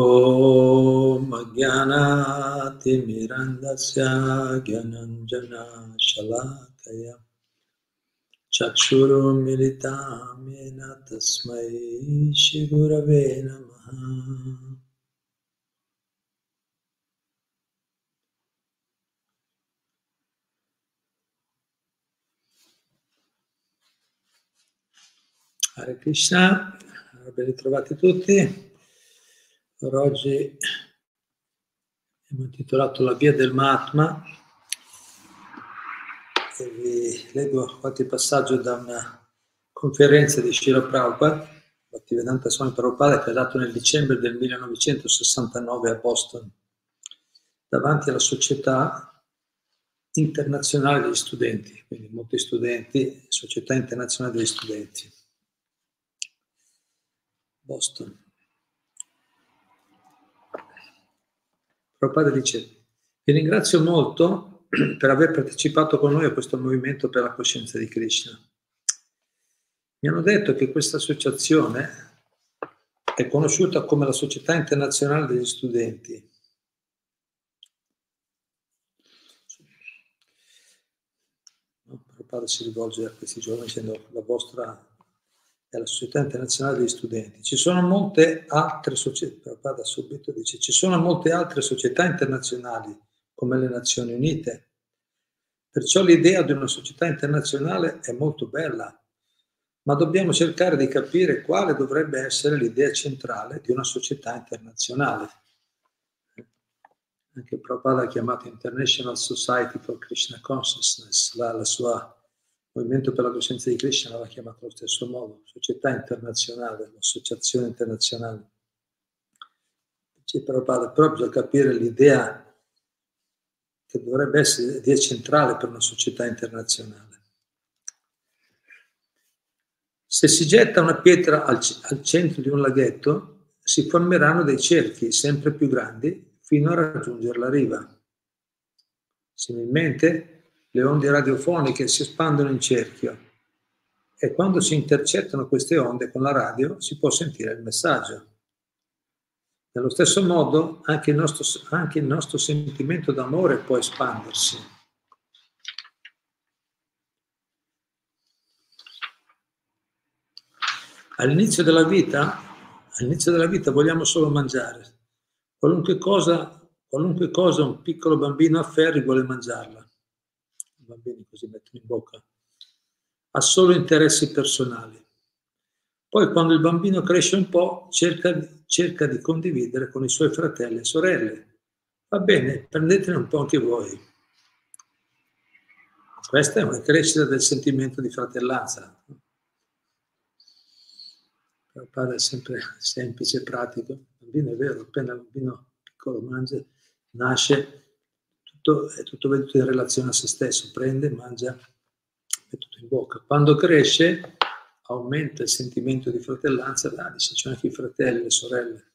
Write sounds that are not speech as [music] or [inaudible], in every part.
ॐ अज्ञानातिमिरन्दस्य ज्ञानञ्जनशलाकया चक्षुरुमिलितां येन तस्मै श्रीगुरवे नमः Hare Krishna, ben ritrovati tutti. Per oggi abbiamo intitolato La via del Mahatma e vi leggo qualche passaggio da una conferenza di Shira Prabhupada, Bhaktivedanta Swami Prabhupada, che ha dato nel dicembre del 1969 a Boston, davanti alla società internazionale degli studenti, quindi molti studenti, società internazionale degli studenti. Boston. Prabhupada dice, vi ringrazio molto [clears throat] per aver partecipato con noi a questo movimento per la coscienza di Krishna. Mi hanno detto che questa associazione è conosciuta come la Società Internazionale degli Studenti. Prabhupada si rivolge a questi giovani dicendo la vostra è la Società Internazionale degli Studenti. Ci sono molte altre società, subito dice, ci sono molte altre società internazionali come le Nazioni Unite. Perciò l'idea di una società internazionale è molto bella, ma dobbiamo cercare di capire quale dovrebbe essere l'idea centrale di una società internazionale. Anche Prabhupada ha chiamato International Society for Krishna Consciousness, la, la sua Movimento per la coscienza di Krishna l'aveva chiamato allo stesso modo, società internazionale, associazione internazionale. Dice Prabhupada, proprio capire l'idea che dovrebbe essere l'idea centrale per una società internazionale. Se si getta una pietra al, al centro di un laghetto, si formeranno dei cerchi sempre più grandi fino a raggiungere la riva. Similmente, le onde radiofoniche si espandono in cerchio e quando si intercettano queste onde con la radio si può sentire il messaggio. Nello stesso modo anche il nostro, anche il nostro sentimento d'amore può espandersi. All'inizio della vita, all'inizio della vita vogliamo solo mangiare. Qualunque cosa, qualunque cosa un piccolo bambino afferri vuole mangiarla bambini così mettono in bocca, ha solo interessi personali. Poi quando il bambino cresce un po', cerca, cerca di condividere con i suoi fratelli e sorelle. Va bene, prendetene un po' anche voi. Questa è una crescita del sentimento di fratellanza. Il padre è sempre semplice e pratico. Il bambino è vero, appena il bambino piccolo mangia, nasce, tutto, è tutto veduto in relazione a se stesso, prende, mangia, mette tutto in bocca. Quando cresce aumenta il sentimento di fratellanza, là, dice, c'è anche i fratelli, le sorelle,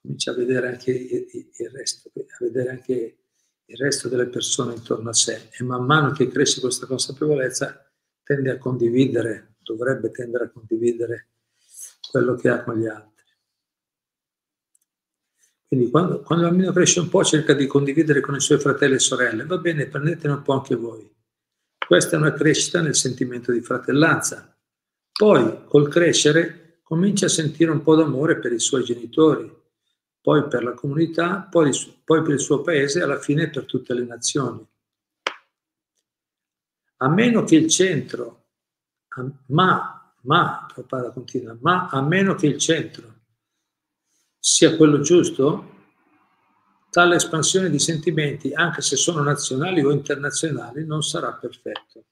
comincia a vedere anche il resto, a vedere anche il resto delle persone intorno a sé e man mano che cresce questa consapevolezza tende a condividere, dovrebbe tendere a condividere quello che ha con gli altri. Quindi quando, quando il bambino cresce un po' cerca di condividere con i suoi fratelli e sorelle, va bene, prendetene un po' anche voi. Questa è una crescita nel sentimento di fratellanza. Poi, col crescere, comincia a sentire un po' d'amore per i suoi genitori, poi per la comunità, poi, poi per il suo paese e alla fine per tutte le nazioni. A meno che il centro, ma, ma, Prabhupada continua, ma a meno che il centro sia quello giusto, tale espansione di sentimenti, anche se sono nazionali o internazionali, non sarà perfetto.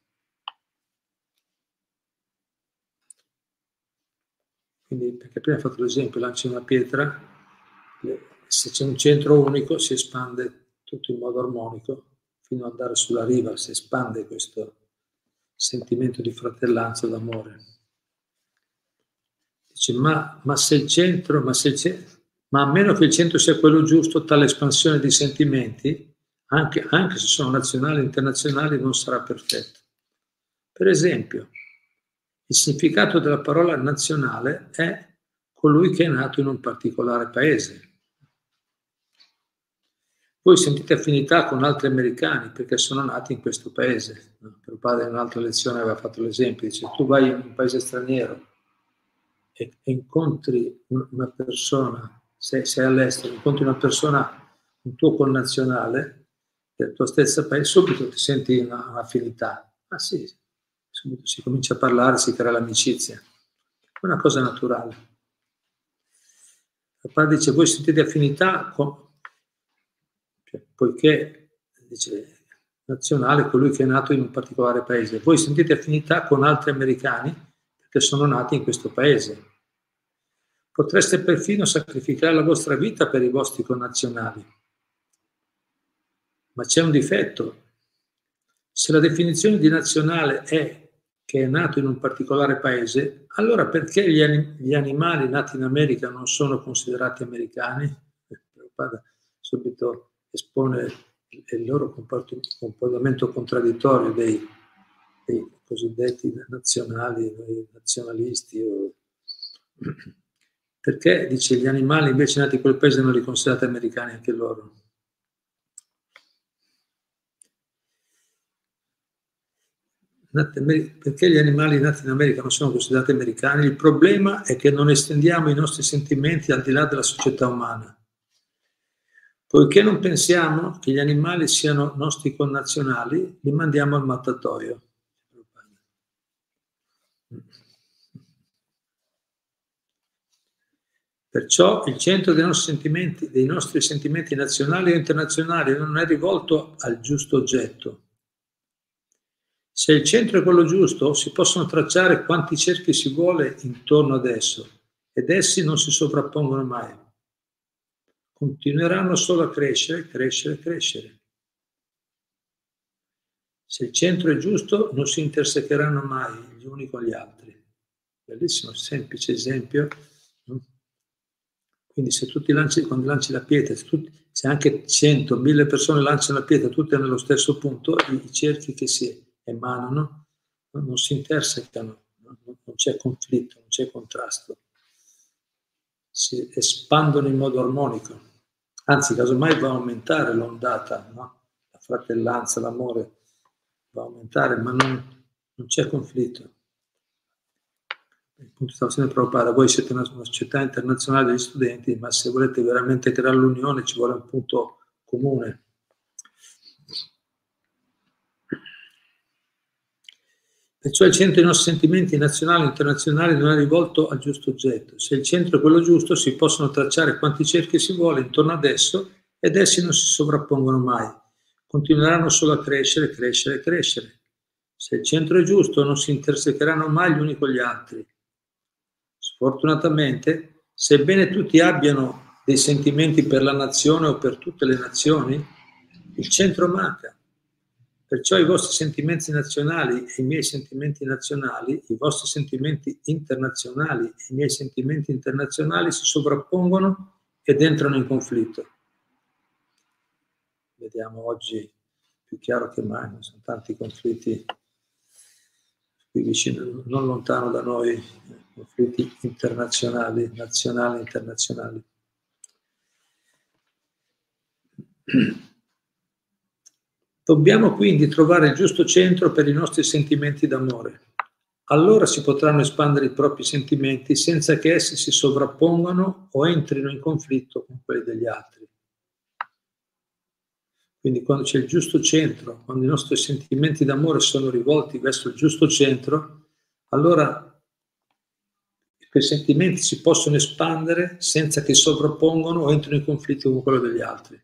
Quindi, perché prima ho fatto l'esempio, lanci una pietra, se c'è un centro unico si espande tutto in modo armonico fino ad andare sulla riva, si espande questo sentimento di fratellanza, d'amore. Dice, ma, ma se il centro, ma se il centro, ma a meno che il centro sia quello giusto, tale espansione di sentimenti, anche, anche se sono nazionali e internazionali, non sarà perfetta. Per esempio, il significato della parola nazionale è colui che è nato in un particolare paese. Voi sentite affinità con altri americani perché sono nati in questo paese. Per padre in un'altra lezione aveva fatto l'esempio, dice tu vai in un paese straniero e, incontri una persona, sei, sei all'estero, incontri una persona, un tuo connazionale del tuo stesso paese, subito ti senti una, un'affinità. Ah sì, subito si comincia a parlare, si crea l'amicizia. È una cosa naturale. Il padre dice, voi sentite affinità con, poiché dice, nazionale colui che è nato in un particolare paese. Voi sentite affinità con altri americani perché sono nati in questo paese. Potreste perfino sacrificare la vostra vita per i vostri connazionali. Ma c'è un difetto. Se la definizione di nazionale è che è nato in un particolare paese, allora perché gli, anim- gli animali nati in America non sono considerati americani? Subito espone il loro comportamento contraddittorio dei, dei cosiddetti nazionali, dei nazionalisti. O... Perché, dice, gli animali invece nati in quel paese non li considerate americani anche loro? Perché gli animali nati in America non sono considerati americani? Il problema è che non estendiamo i nostri sentimenti al di là della società umana. Poiché non pensiamo che gli animali siano nostri connazionali, li mandiamo al mattatoio. Perciò il centro dei nostri, dei nostri sentimenti nazionali o internazionali non è rivolto al giusto oggetto. Se il centro è quello giusto, si possono tracciare quanti cerchi si vuole intorno ad esso ed essi non si sovrappongono mai continueranno solo a crescere, crescere, crescere. Se il centro è giusto, non si intersecheranno mai gli uni con gli altri. Bellissimo, semplice esempio. Quindi se tu ti lanci, quando lanci la pietra, se, tu, se anche 100, 1000 persone lanciano la pietra, tutte nello stesso punto, i, cerchi che si emanano non si intersecano, non c'è conflitto, non c'è contrasto si espandono in modo armonico. Anzi, casomai va a aumentare l'ondata, no? la fratellanza, l'amore va a aumentare, ma non, non c'è conflitto. Il punto stavo sempre preoccupare, voi siete una, una società internazionale degli studenti, ma se volete veramente creare l'unione ci vuole un punto comune Perciò il centro dei nostri sentimenti nazionali e internazionali non è rivolto al giusto oggetto. Se il centro è quello giusto, si possono tracciare quanti cerchi si vuole intorno ad esso ed essi non si sovrappongono mai. Continueranno solo a crescere, crescere, crescere. Se il centro è giusto, non si intersecheranno mai gli uni con gli altri. Sfortunatamente, sebbene tutti abbiano dei sentimenti per la nazione o per tutte le nazioni, il centro manca. Perciò i vostri sentimenti nazionali e i miei sentimenti nazionali, i vostri sentimenti internazionali e i miei sentimenti internazionali si sovrappongono ed entrano in conflitto. Vediamo oggi più chiaro che mai, sono tanti conflitti qui vicino, non lontano da noi, conflitti internazionali, nazionali e internazionali. Dobbiamo quindi trovare il giusto centro per i nostri sentimenti d'amore. Allora si potranno espandere i propri sentimenti senza che essi si sovrappongano o entrino in conflitto con quelli degli altri. Quindi quando c'è il giusto centro, quando i nostri sentimenti d'amore sono rivolti verso il giusto centro, allora quei sentimenti si possono espandere senza che sovrappongono o entrino in conflitto con quello degli altri.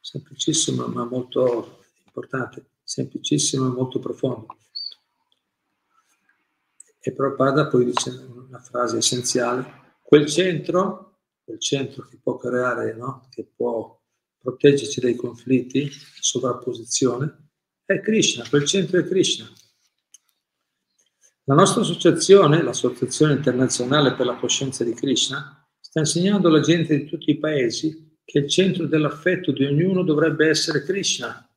semplicissimo ma molto importante, semplicissimo e molto profondo. E Prabhupada poi dice una frase essenziale, quel centro, quel centro che può creare, no? che può proteggerci dai conflitti, sovrapposizione, è Krishna, quel centro è Krishna. La nostra associazione, l'Associazione Internazionale per la Coscienza di Krishna, sta insegnando alla gente di tutti i paesi che il centro dell'affetto di ognuno dovrebbe essere Krishna,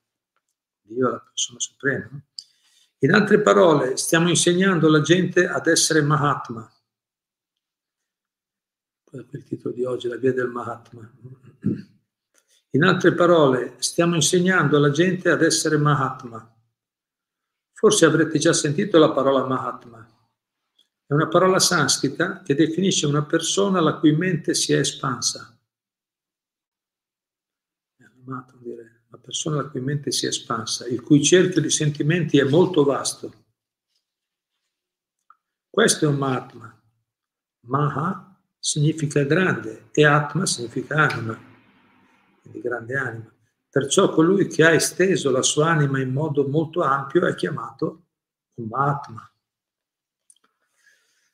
Dio la persona suprema. In altre parole, stiamo insegnando alla gente ad essere Mahatma. È il titolo di oggi, la via del Mahatma. In altre parole, stiamo insegnando alla gente ad essere Mahatma. Forse avrete già sentito la parola Mahatma. È una parola sanscrita che definisce una persona la cui mente si è espansa. Mahatma, direi. Una persona la cui mente si è espansa, il cui cerchio di sentimenti è molto vasto. Questo è un Mahatma. Maha significa grande e Atma significa anima, quindi grande anima. Perciò colui che ha esteso la sua anima in modo molto ampio è chiamato un Mahatma.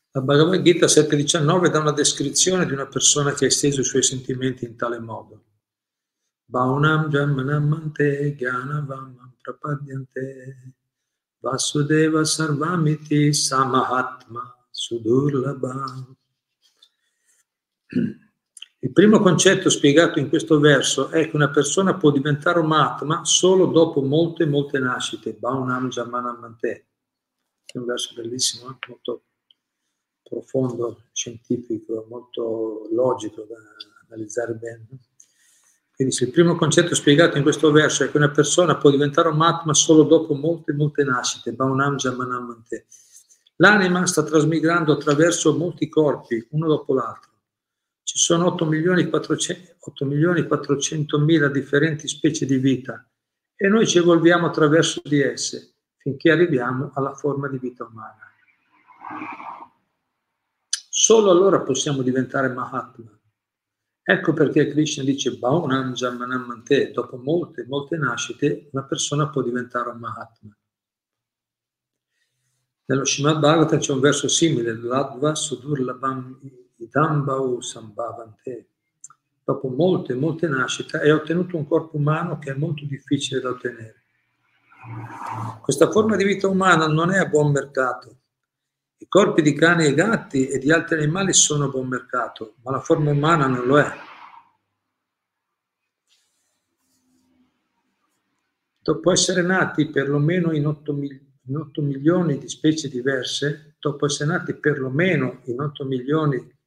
La Bhagavad Gita 7.19 dà una descrizione di una persona che ha esteso i suoi sentimenti in tale modo. Baunam Jamanam Mante Prapadyante Vasudeva Sarvamiti Samahatma Sudurlabha il primo concetto spiegato in questo verso è che una persona può diventare un Mahatma solo dopo molte, molte nascite. Baunam Jamanam Mante. È un verso bellissimo, eh? molto profondo, scientifico, molto logico da analizzare bene. Quindi se il primo concetto spiegato in questo verso è che una persona può diventare un Mahatma solo dopo molte, molte nascite. Baunam Jamanam Mante. L'anima sta trasmigrando attraverso molti corpi, uno dopo l'altro ci sono 8 milioni, 400, 8 milioni 400 mila differenti specie di vita e noi ci evolviamo attraverso di esse finché arriviamo alla forma di vita umana. Solo allora possiamo diventare Mahatma. Ecco perché Krishna dice Bhaunam Jamanamante, dopo molte, molte nascite, una persona può diventare un Mahatma. Nello Srimad Bhagavatam c'è un verso simile, Ladva Sudurlabam Idambau Sambhavante. Dopo molte, molte nascite, hai ottenuto un corpo umano che è molto difficile da ottenere. Questa forma di vita umana non è a buon mercato. I corpi di cani e gatti e di altri animali sono a buon mercato, ma la forma umana non lo è. Dopo essere nati perlomeno in 8, in 8 milioni di specie diverse, dopo essere nati perlomeno in 8 milioni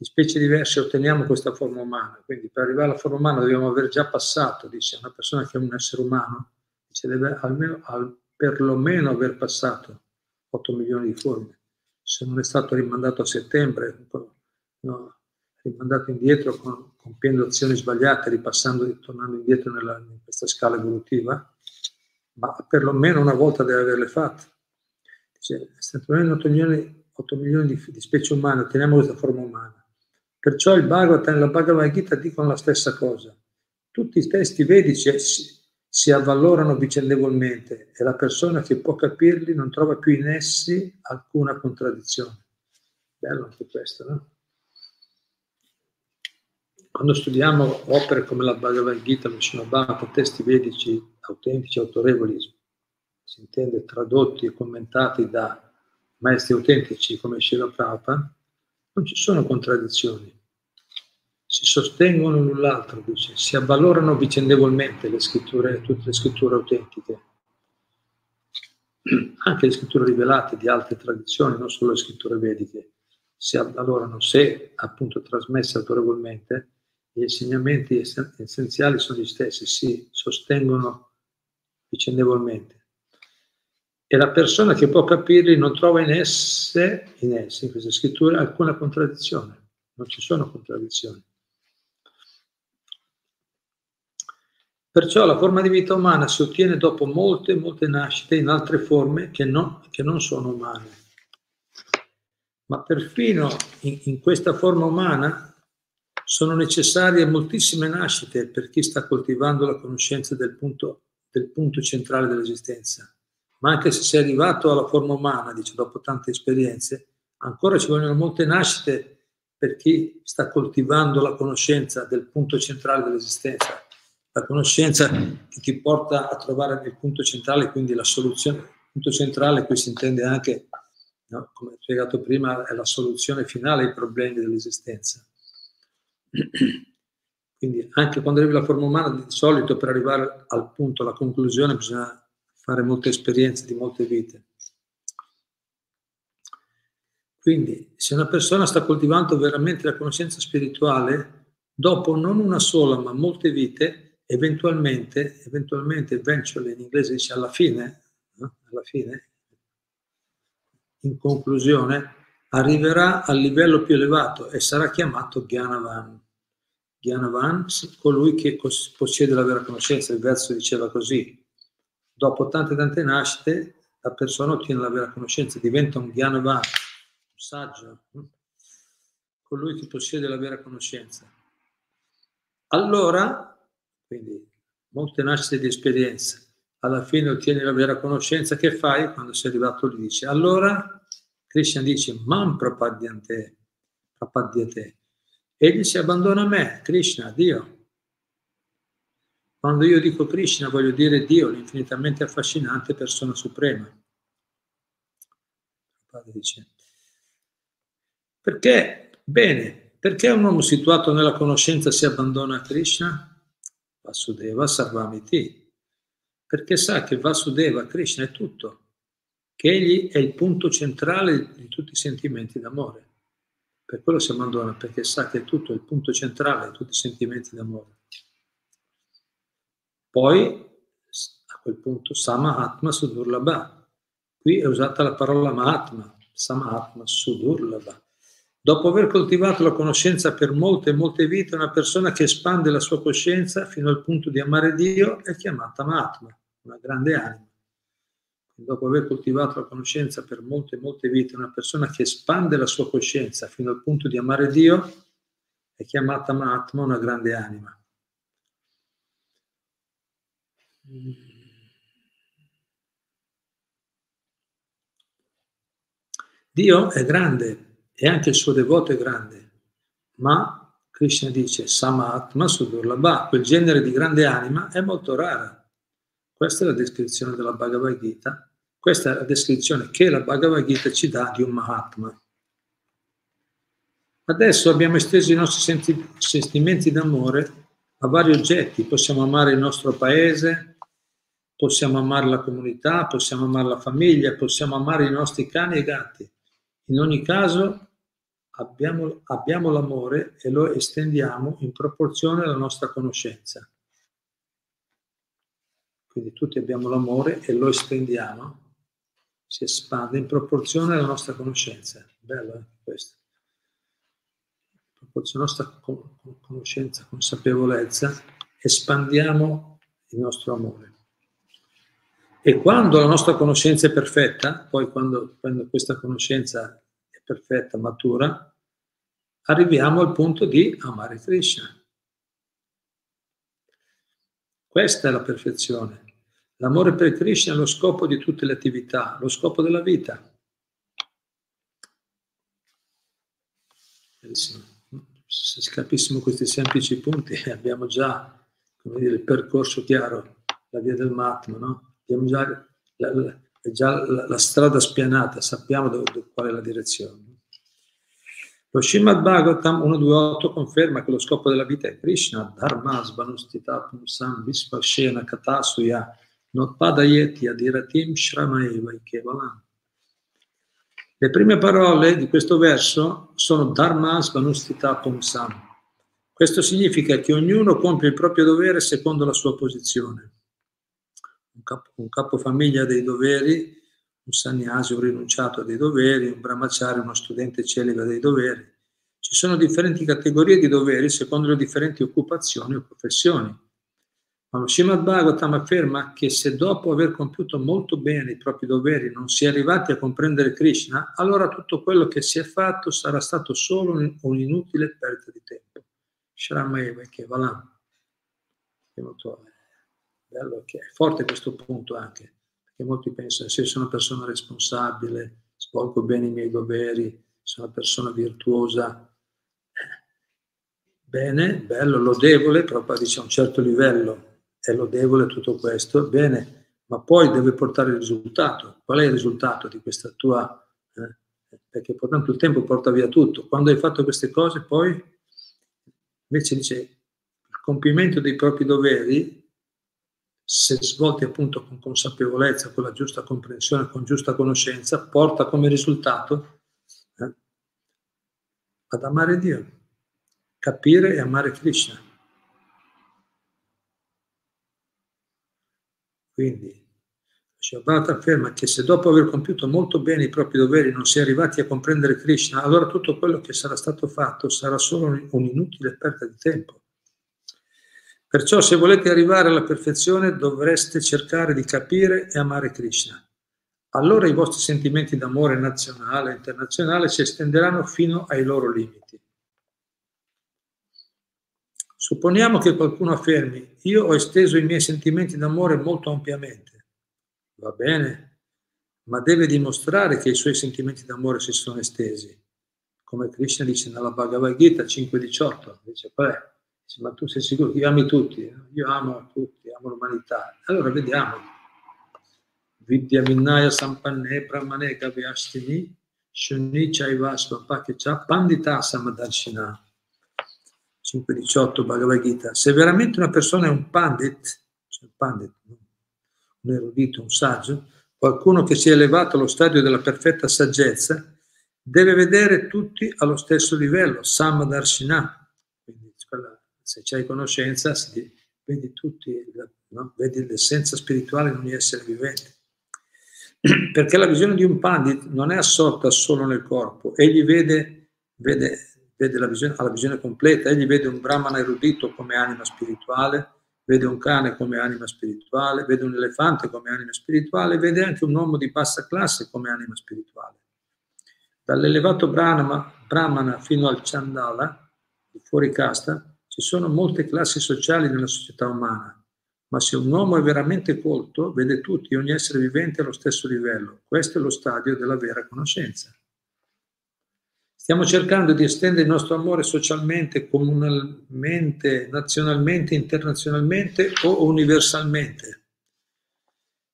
di specie diverse otteniamo questa forma umana. Quindi per arrivare alla forma umana dobbiamo aver già passato, dice una persona che è un essere umano, dice deve almeno, al, perlomeno aver passato 8 milioni di forme. Se non è stato rimandato a settembre, no, rimandato indietro con, compiendo azioni sbagliate, ripassando e tornando indietro nella, in questa scala evolutiva, ma perlomeno una volta deve averle fatte. Dice, perlomeno 8 milioni, 8 milioni di, di specie umane, otteniamo questa forma umana Perciò il Bhagavatam e la Bhagavad Gita dicono la stessa cosa. Tutti i testi vedici si, si avvalorano vicendevolmente e la persona che può capirli non trova più in essi alcuna contraddizione. Bello anche questo, no? Quando studiamo opere come la Bhagavad Gita, lo Shinobhata, testi vedici autentici, autorevoli, si intende tradotti e commentati da maestri autentici come Shiva Prabhupada, non ci sono contraddizioni, si sostengono l'un l'altro, dice, si avvalorano vicendevolmente le scritture, tutte le scritture autentiche, [clears throat] anche le scritture rivelate di altre tradizioni, non solo le scritture vediche, si avvalorano se appunto trasmesse autorevolmente, gli insegnamenti essenziali sono gli stessi, si sostengono vicendevolmente e la persona che può capirli non trova in esse, in esse, in queste scritture, alcuna contraddizione. Non ci sono contraddizioni. Perciò la forma di vita umana si ottiene dopo molte, molte nascite in altre forme che non, che non sono umane. Ma perfino in, in questa forma umana sono necessarie moltissime nascite per chi sta coltivando la conoscenza del punto, del punto centrale dell'esistenza ma anche se sei arrivato alla forma umana, dice, dopo tante esperienze, ancora ci vogliono molte nascite per chi sta coltivando la conoscenza del punto centrale dell'esistenza, la conoscenza che ti porta a trovare il punto centrale, quindi la soluzione. Il punto centrale qui si intende anche, no, come spiegato prima, è la soluzione finale ai problemi dell'esistenza. Quindi anche quando arrivi alla forma umana, di solito per arrivare al punto, alla conclusione, bisogna fare molte esperienze di molte vite. Quindi, se una persona sta coltivando veramente la conoscenza spirituale, dopo non una sola, ma molte vite, eventualmente, eventualmente, eventually in inglese dice alla fine, no? alla fine, in conclusione, arriverà al livello più elevato e sarà chiamato Gyanavan. Gyanavan, colui che possiede la vera conoscenza. Il verso diceva così, dopo tante tante nascite, la persona ottiene la vera conoscenza, diventa un Gyanavan, un saggio, colui che possiede la vera conoscenza. Allora, quindi molte nascite di esperienza, alla fine ottieni la vera conoscenza, che fai quando sei arrivato lì? Dici, allora Krishna dice, man prapadyante, prapadyate. Egli si abbandona a me, Krishna, Dio. Quando io dico Krishna voglio dire Dio, l'infinitamente affascinante persona suprema. Perché, bene, perché un uomo situato nella conoscenza si abbandona a Krishna? Vasudeva Sarvamiti, perché sa che Vasudeva, Krishna è tutto, che egli è il punto centrale di tutti i sentimenti d'amore. Per quello si abbandona, perché sa che è tutto il punto centrale di tutti i sentimenti d'amore. Poi, a quel punto, Samahatma Sudurlabha. Qui è usata la parola Mahatma, Samahatma Sudurlabha. Dopo aver coltivato la conoscenza per molte e molte vite, una persona che espande la sua coscienza fino al punto di amare Dio è chiamata Mahatma, una grande anima. Dopo aver coltivato la conoscenza per molte e molte vite, una persona che espande la sua coscienza fino al punto di amare Dio è chiamata Mahatma, una grande anima. Dio è grande, e anche il suo devoto è grande, ma Krishna dice Samatma Sudurlabha, quel genere di grande anima è molto rara. Questa è la descrizione della Bhagavad Gita, questa è la descrizione che la Bhagavad Gita ci dà di un Mahatma. Adesso abbiamo esteso i nostri senti- sentimenti d'amore a vari oggetti, possiamo amare il nostro paese, possiamo amare la comunità, possiamo amare la famiglia, possiamo amare i nostri cani e gatti. In ogni caso abbiamo, abbiamo l'amore e lo estendiamo in proporzione alla nostra conoscenza. Quindi tutti abbiamo l'amore e lo estendiamo, si espande in proporzione alla nostra conoscenza. Bello eh, questo. In proporzione alla nostra conoscenza, consapevolezza, espandiamo il nostro amore. E quando la nostra conoscenza è perfetta, poi quando, quando questa conoscenza è perfetta, matura, arriviamo al punto di amare Krishna. Questa è la perfezione. L'amore per Krishna è lo scopo di tutte le attività, lo scopo della vita. Se capissimo questi semplici punti [laughs] abbiamo già dire, il percorso chiaro, la via del Mahatma, no? Abbiamo già la, la, già la, la strada spianata, sappiamo dove, qual è la direzione. Lo Srimad Bhagavatam 1.2.8 conferma che lo scopo della vita è Krishna, Dharma, Svanustita, Pumsam, Vispashena, Katasuya, Notpadayeti, Adiratim, Shramaeva, Kevalam. Le prime parole di questo verso sono Dharma, Svanustita, Pumsam. Questo significa che ognuno compie il proprio dovere secondo la sua posizione. Un, capo, un capofamiglia dei doveri un sannyasi, un rinunciato a dei doveri, un brahmacharya, uno studente celibe dei doveri. Ci sono differenti categorie di doveri secondo le differenti occupazioni o professioni. Ma lo Srimad Bhagavatam afferma che se dopo aver compiuto molto bene i propri doveri non si è arrivati a comprendere Krishna, allora tutto quello che si è fatto sarà stato solo un'inutile perdita di tempo. Shramayeva Kevalam. È molto bello, è forte questo punto anche che molti pensano, se sono una persona responsabile, svolgo bene i miei doveri, sono una persona virtuosa, bene, bello, lodevole, proprio dice a un certo livello, è lodevole tutto questo, bene, ma poi deve portare il risultato. Qual è il risultato di questa tua... Eh? Perché tanto il tempo porta via tutto. Quando hai fatto queste cose, poi invece dice il compimento dei propri doveri se svolti appunto con consapevolezza, con la giusta comprensione, con giusta conoscenza, porta come risultato eh, ad amare Dio, capire e amare Krishna. Quindi Shabbat afferma che se dopo aver compiuto molto bene i propri doveri non si è arrivati a comprendere Krishna, allora tutto quello che sarà stato fatto sarà solo un'inutile perdita di tempo. Perciò se volete arrivare alla perfezione dovreste cercare di capire e amare Krishna. Allora i vostri sentimenti d'amore nazionale e internazionale si estenderanno fino ai loro limiti. Supponiamo che qualcuno affermi, io ho esteso i miei sentimenti d'amore molto ampiamente. Va bene, ma deve dimostrare che i suoi sentimenti d'amore si sono estesi. Come Krishna dice nella Bhagavad Gita 5.18, dice qual è? Ma tu sei sicuro che ami tutti? Io amo tutti, amo l'umanità. Allora vediamo. Vidya Vinnaya Sampanne Brahmane Gavyashtini Shuni Chaivasva Pakecha Pandita Samadarshina 5.18 Bhagavad Gita. Se veramente una persona è un pandit, cioè un pandit, un erudito, un saggio, qualcuno che si è elevato allo stadio della perfetta saggezza, deve vedere tutti allo stesso livello, Samadarshina, se c'hai conoscenza, vedi tutti, no? vedi l'essenza spirituale in ogni essere vivente. [clears throat] Perché la visione di un pandit non è assorta solo nel corpo, egli vede, vede, vede la visione, ha la visione completa, egli vede un brahmana erudito come anima spirituale, vede un cane come anima spirituale, vede un elefante come anima spirituale, vede anche un uomo di bassa classe come anima spirituale. Dall'elevato brahmana, brahmana fino al chandala, fuori casta, ci sono molte classi sociali nella società umana, ma se un uomo è veramente colto, vede tutti, ogni essere vivente allo stesso livello. Questo è lo stadio della vera conoscenza. Stiamo cercando di estendere il nostro amore socialmente, comunalmente, nazionalmente, internazionalmente o universalmente.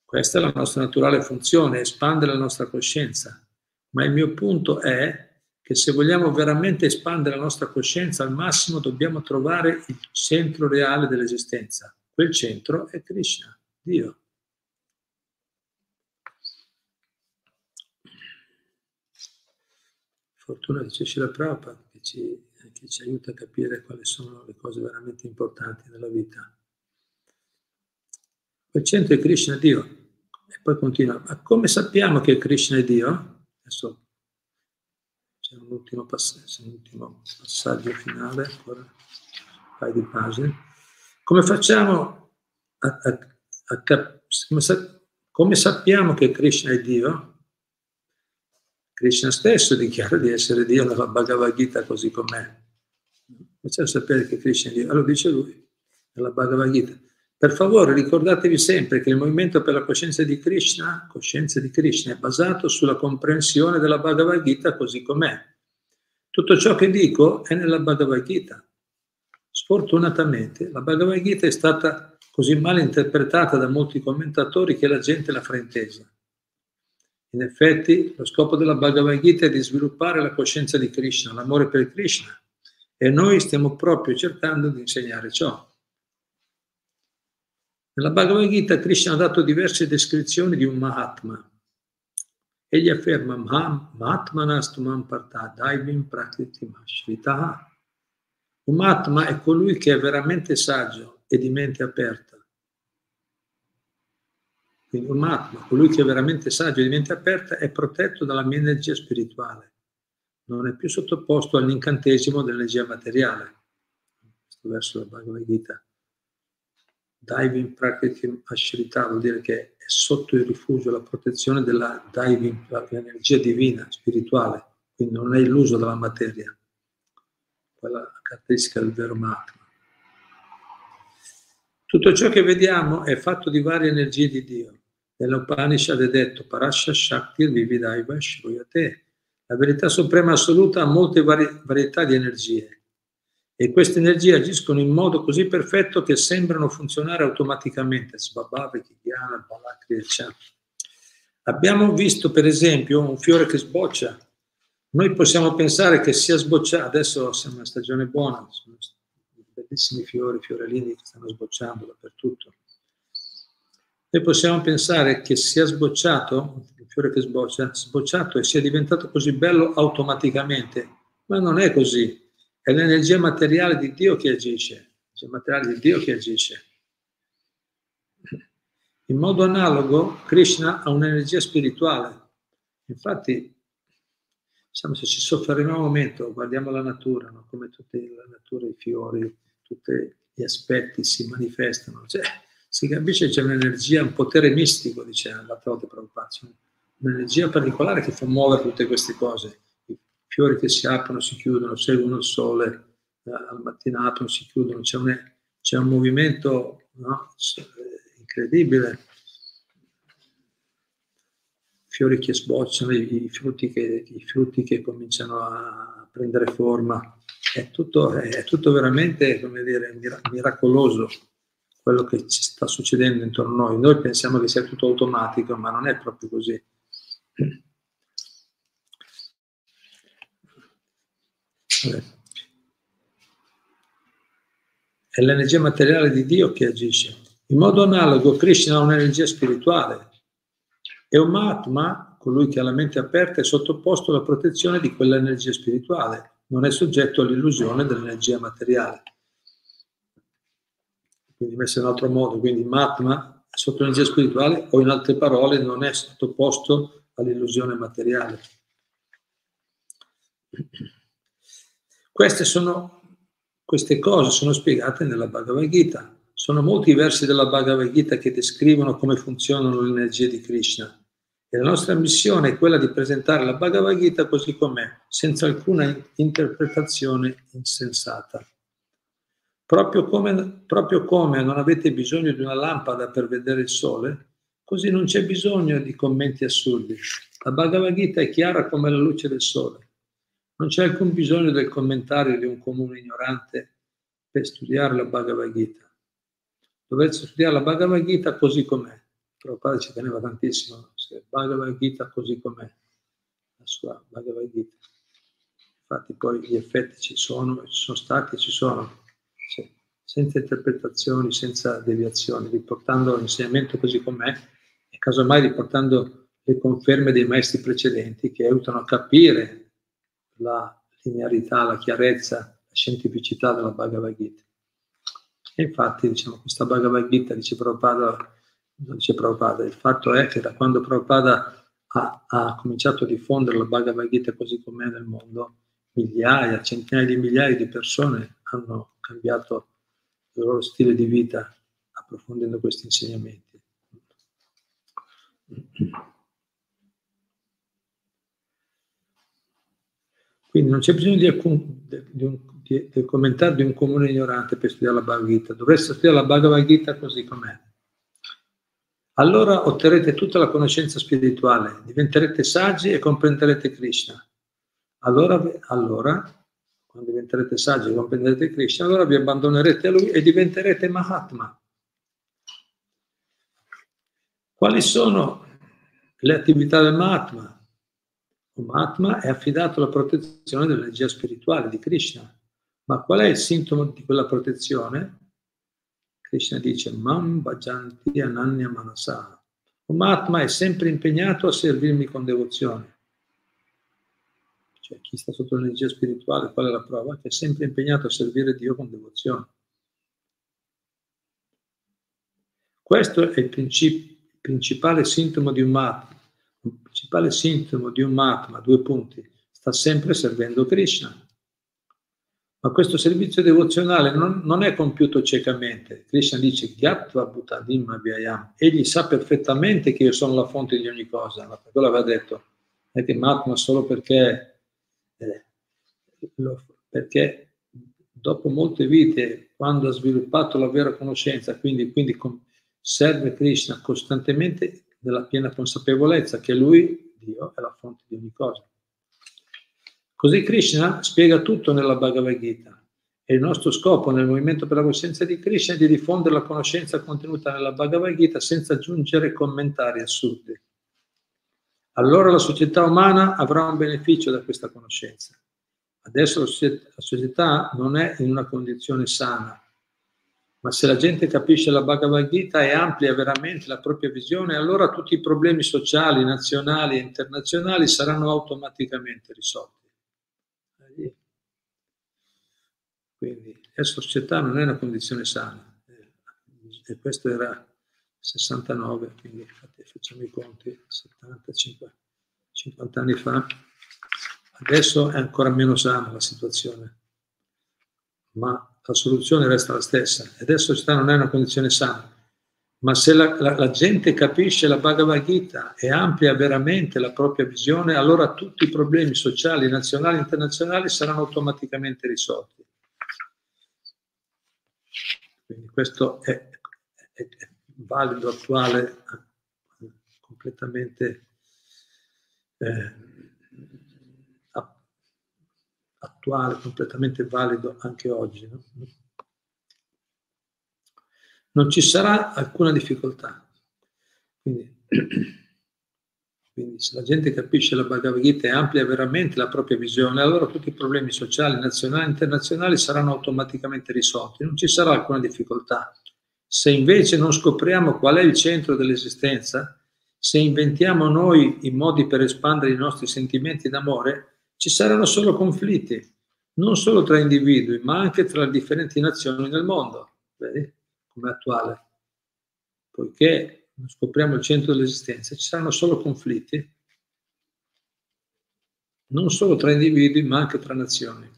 Questa è la nostra naturale funzione, espandere la nostra coscienza. Ma il mio punto è che se vogliamo veramente espandere la nostra coscienza al massimo dobbiamo trovare il centro reale dell'esistenza. Quel centro è Krishna, Dio. Fortuna dice Shila Prabhupada che ci, che ci aiuta a capire quali sono le cose veramente importanti nella vita. Quel centro è Krishna, Dio. E poi continua, ma come sappiamo che Krishna è Dio? Adesso c'è un ultimo, pass- un ultimo passaggio finale, ancora un paio di pagine. Come facciamo a, a, a cap- come, sa- come sappiamo che Krishna è Dio? Krishna stesso dichiara di essere Dio nella Bhagavad Gita così com'è. Facciamo sapere che Krishna è Dio. Allora dice lui nella Bhagavad Gita. Per favore ricordatevi sempre che il movimento per la coscienza di Krishna, coscienza di Krishna, è basato sulla comprensione della Bhagavad Gita così com'è. Tutto ciò che dico è nella Bhagavad Gita. Sfortunatamente la Bhagavad Gita è stata così male interpretata da molti commentatori che la gente l'ha fraintesa. In effetti lo scopo della Bhagavad Gita è di sviluppare la coscienza di Krishna, l'amore per Krishna, e noi stiamo proprio cercando di insegnare ciò. Nella Bhagavad Gita Krishna ha dato diverse descrizioni di un Mahatma. Egli afferma Mahatmanastumam parta daivim prakritim ashritaha. Un Mahatma è colui che è veramente saggio e di mente aperta. Quindi un Mahatma, colui che è veramente saggio e di mente aperta, è protetto dalla mia energia spirituale. Non è più sottoposto all'incantesimo dell'energia materiale. Questo verso della Bhagavad Gita. Diving Prakritim Ashrita vuol dire che è sotto il rifugio, la protezione della diving, l'energia divina, spirituale, quindi non è illuso dalla materia. Quella caratteristica del vero Mahatma. Tutto ciò che vediamo è fatto di varie energie di Dio. Nell'Upanishad è detto Parasha Shakti Vividaiva Shruyate. La verità suprema assoluta ha molte vari- varietà di energie e queste energie agiscono in modo così perfetto che sembrano funzionare automaticamente. Abbiamo visto per esempio un fiore che sboccia. Noi possiamo pensare che sia sbocciato, adesso siamo in stagione buona, sono bellissimi fiori, fiorellini che stanno sbocciando dappertutto. Noi possiamo pensare che sia sbocciato, il fiore che sboccia, sbocciato e sia diventato così bello automaticamente, ma non è così. È l'energia materiale di Dio che agisce, l'energia materiale di Dio che agisce. In modo analogo, Krishna ha un'energia spirituale. Infatti, diciamo, se ci soffermiamo un momento, guardiamo la natura, no? come tutta la natura, i fiori, tutti gli aspetti si manifestano. Cioè, si capisce che c'è un'energia, un potere mistico, dice l'altra Prabhupada, un'energia particolare che fa muovere tutte queste cose. Fiori che si aprono, si chiudono, seguono il sole, eh, al mattino aprono, si chiudono, c'è un, c'è un movimento no? incredibile. Fiori che sbocciano, i, i, frutti che, i frutti che cominciano a prendere forma. È tutto, è tutto veramente, dire, miracoloso quello che ci sta succedendo intorno a noi. Noi pensiamo che sia tutto automatico, ma non è proprio così. È l'energia materiale di Dio che agisce. In modo analogo, Krishna ha un'energia spirituale e un Mahatma, colui che ha la mente aperta, è sottoposto alla protezione di quell'energia spirituale, non è soggetto all'illusione dell'energia materiale. Quindi messo in altro modo, quindi Mahatma è sotto l'energia spirituale o in altre parole non è sottoposto all'illusione materiale. Queste, sono, queste cose sono spiegate nella Bhagavad Gita. Sono molti versi della Bhagavad Gita che descrivono come funzionano le energie di Krishna. E la nostra missione è quella di presentare la Bhagavad Gita così com'è, senza alcuna interpretazione insensata. Proprio come, proprio come non avete bisogno di una lampada per vedere il sole, così non c'è bisogno di commenti assurdi. La Bhagavad Gita è chiara come la luce del sole. Non c'è alcun bisogno del commentario di un comune ignorante per studiare la Bhagavad Gita dovesse studiare la Bhagavad Gita così com'è. Prabhupada ci teneva tantissimo, Bhagavad Gita così com'è, la sua Bhagavad Gita. Infatti poi gli effetti ci sono, ci sono stati, ci sono, sì. senza interpretazioni, senza deviazioni, riportando l'insegnamento così com'è e casomai riportando le conferme dei maestri precedenti che aiutano a capire la linearità, la chiarezza, la scientificità della Bhagavad Gita. E infatti, diciamo, questa Bhagavad Gita, dice Prabhupada, dice Prabhupada, il fatto è che da quando Prabhupada ha, ha cominciato a diffondere la Bhagavad Gita così com'è nel mondo, migliaia, centinaia di migliaia di persone hanno cambiato il loro stile di vita approfondendo questi insegnamenti. Quindi non c'è bisogno di, alcun, di un di, del commentario di un comune ignorante per studiare la Bhagavad Gita. Dovreste studiare la Bhagavad Gita così com'è. Allora otterrete tutta la conoscenza spirituale, diventerete saggi e comprenderete Krishna. Allora, allora quando diventerete saggi e comprenderete Krishna, allora vi abbandonerete a Lui e diventerete Mahatma. Quali sono le attività del Mahatma? Un Mahatma è affidato alla protezione dell'energia spirituale di Krishna. Ma qual è il sintomo di quella protezione? Krishna dice Mam Bhajanti Ananya Manasa. Un Mahatma è sempre impegnato a servirmi con devozione. Cioè chi sta sotto l'energia spirituale, qual è la prova? Che è sempre impegnato a servire Dio con devozione. Questo è il, princip- principale sintomo di un Mahatma. Principale sintomo di un Mahatma, due punti, sta sempre servendo Krishna. Ma questo servizio devozionale non, non è compiuto ciecamente. Krishna dice Gyatva Bhutadim Abhyayam. Egli sa perfettamente che io sono la fonte di ogni cosa. Ma quello aveva detto, è che Mahatma solo perché, eh, lo, perché dopo molte vite, quando ha sviluppato la vera conoscenza, quindi, quindi serve Krishna costantemente nella piena consapevolezza che lui, Dio, è la fonte di ogni cosa. Così Krishna spiega tutto nella Bhagavad Gita. E il nostro scopo nel movimento per la coscienza di Krishna è di diffondere la conoscenza contenuta nella Bhagavad Gita senza aggiungere commentari assurdi. Allora la società umana avrà un beneficio da questa conoscenza. Adesso la società non è in una condizione sana, Ma se la gente capisce la Bhagavad Gita e amplia veramente la propria visione, allora tutti i problemi sociali, nazionali e internazionali saranno automaticamente risolti. Quindi la società non è una condizione sana. E questo era 69, quindi facciamo i conti, 70, 50 anni fa. Adesso è ancora meno sana la situazione, ma la soluzione resta la stessa. E adesso la società non è una condizione sana, ma se la, la, la, gente capisce la Bhagavad Gita e amplia veramente la propria visione, allora tutti i problemi sociali, nazionali e internazionali saranno automaticamente risolti. Quindi questo è, è, è valido, attuale, completamente eh, attuale, completamente valido anche oggi. No? Non ci sarà alcuna difficoltà. Quindi, [clears throat] quindi, se la gente capisce la Bhagavad Gita e amplia veramente la propria visione, allora tutti i problemi sociali, nazionali e internazionali saranno automaticamente risolti. Non ci sarà alcuna difficoltà. Se invece non scopriamo qual è il centro dell'esistenza, se inventiamo noi i modi per espandere i nostri sentimenti d'amore, ci saranno solo conflitti, non solo tra individui, ma anche tra differenti nazioni nel mondo, vedi? Come attuale. Poiché scopriamo il centro dell'esistenza, ci saranno solo conflitti, non solo tra individui, ma anche tra nazioni.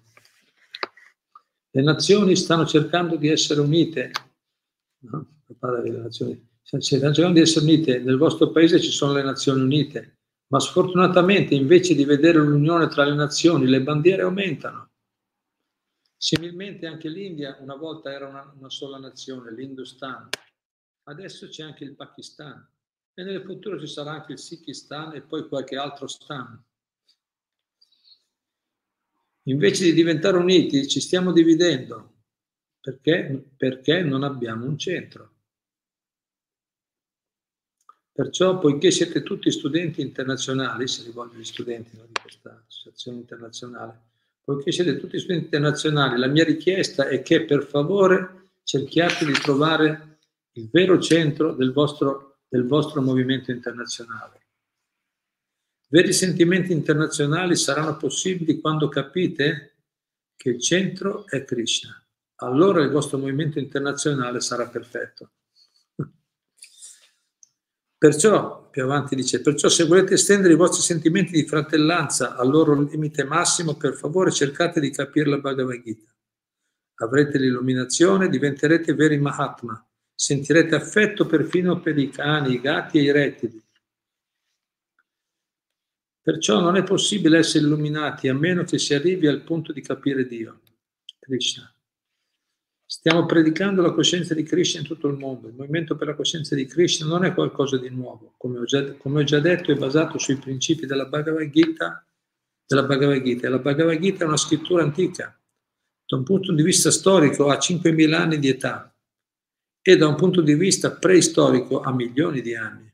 Le nazioni stanno cercando di essere unite, no? parla delle nazioni, stanno cercando di essere unite, nel vostro paese ci sono le Nazioni Unite, ma sfortunatamente invece di vedere l'unione tra le nazioni, le bandiere aumentano. Similmente anche l'India una volta era una, una sola nazione, l'Industan, adesso c'è anche il Pakistan e nel futuro ci sarà anche il Sikhistan e poi qualche altro stan. Invece di diventare uniti ci stiamo dividendo perché, perché non abbiamo un centro. Perciò, poiché siete tutti studenti internazionali, si rivolge agli studenti no, di questa associazione internazionale, poiché siete tutti studenti internazionali, la mia richiesta è che per favore cerchiate di trovare il vero centro del vostro, del vostro movimento internazionale. Veri sentimenti internazionali saranno possibili quando capite che il centro è Krishna. Allora il vostro movimento internazionale sarà perfetto. Perciò, più avanti dice, perciò se volete estendere i vostri sentimenti di fratellanza al loro limite massimo, per favore cercate di capire la Bhagavad Gita. Avrete l'illuminazione, diventerete veri Mahatma, sentirete affetto perfino per i cani, i gatti e i rettili. Perciò non è possibile essere illuminati a meno che si arrivi al punto di capire Dio, Krishna. Stiamo predicando la coscienza di Krishna in tutto il mondo. Il movimento per la coscienza di Krishna non è qualcosa di nuovo. Come ho già, come ho già detto, è basato sui principi della Bhagavad Gita. Della Bhagavad Gita. La Bhagavad Gita è una scrittura antica. Da un punto di vista storico ha 5.000 anni di età e da un punto di vista preistorico ha milioni di anni.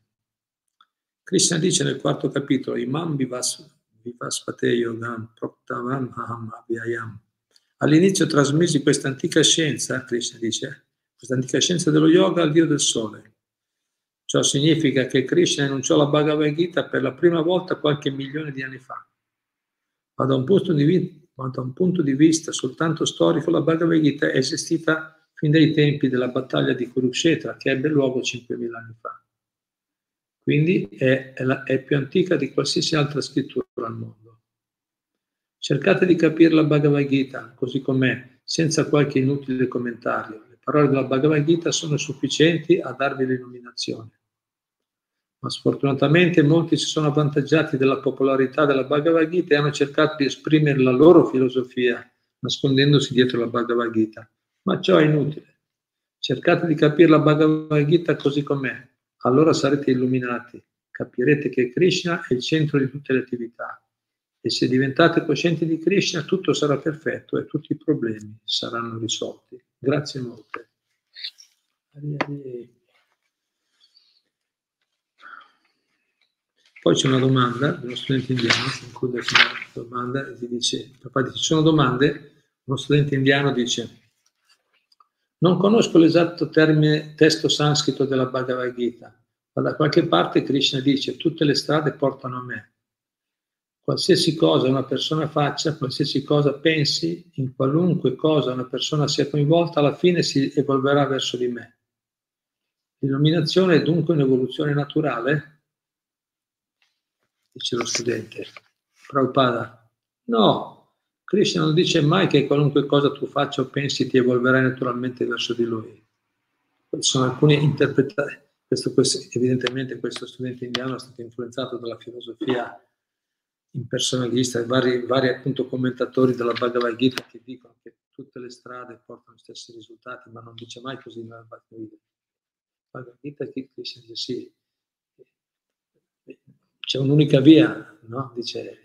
Krishna dice nel quarto capitolo, Imam Vivas, Vivaspate Yogam Proktavam Aham Abhyayam All'inizio trasmisi questa antica scienza, Krishna dice, questa antica scienza dello yoga al Dio del Sole. Ciò significa che Krishna enunciò la Bhagavad Gita per la prima volta qualche milione di anni fa. Ma da un punto di, vista, da un punto di vista soltanto storico, la Bhagavad Gita è esistita fin dai tempi della battaglia di Kurukshetra, che ebbe luogo 5.000 anni fa. Quindi è, è, la, è più antica di qualsiasi altra scrittura al mondo. Cercate di capire la Bhagavad Gita così com'è, senza qualche inutile commentario. Le parole della Bhagavad Gita sono sufficienti a darvi l'illuminazione. Ma sfortunatamente molti si sono avvantaggiati della popolarità della Bhagavad Gita e hanno cercato di esprimere la loro filosofia nascondendosi dietro la Bhagavad Gita. Ma ciò è inutile. Cercate di capire la Bhagavad Gita così com'è, allora sarete illuminati, capirete che Krishna è il centro di tutte le attività e se diventate coscienti di Krishna tutto sarà perfetto e tutti i problemi saranno risolti. Grazie molte. Poi c'è una domanda dello studente indiano, conclude con una domanda ti dice, papà dice, ci sono domande? Uno studente indiano dice, Non conosco l'esatto termine testo sanscrito della Bhagavad Gita, ma da qualche parte Krishna dice tutte le strade portano a me. Qualsiasi cosa una persona faccia, qualsiasi cosa pensi, in qualunque cosa una persona sia coinvolta, alla fine si evolverà verso di me. L'illuminazione è dunque un'evoluzione naturale? Dice lo studente. Prabhupada, no, Krishna non dice mai che qualunque cosa tu faccia o pensi ti evolverai naturalmente verso di lui. Sono alcune interpretazioni. Questo, questo, evidentemente questo studente indiano è stato influenzato dalla filosofia impersonalista, vari, vari appunto commentatori della Bhagavad Gita che dicono che tutte le strade portano gli stessi risultati, ma non dice mai così nella Bhagavad Gita. Bhagavad Gita dice sì, c'è un'unica via, no? Dice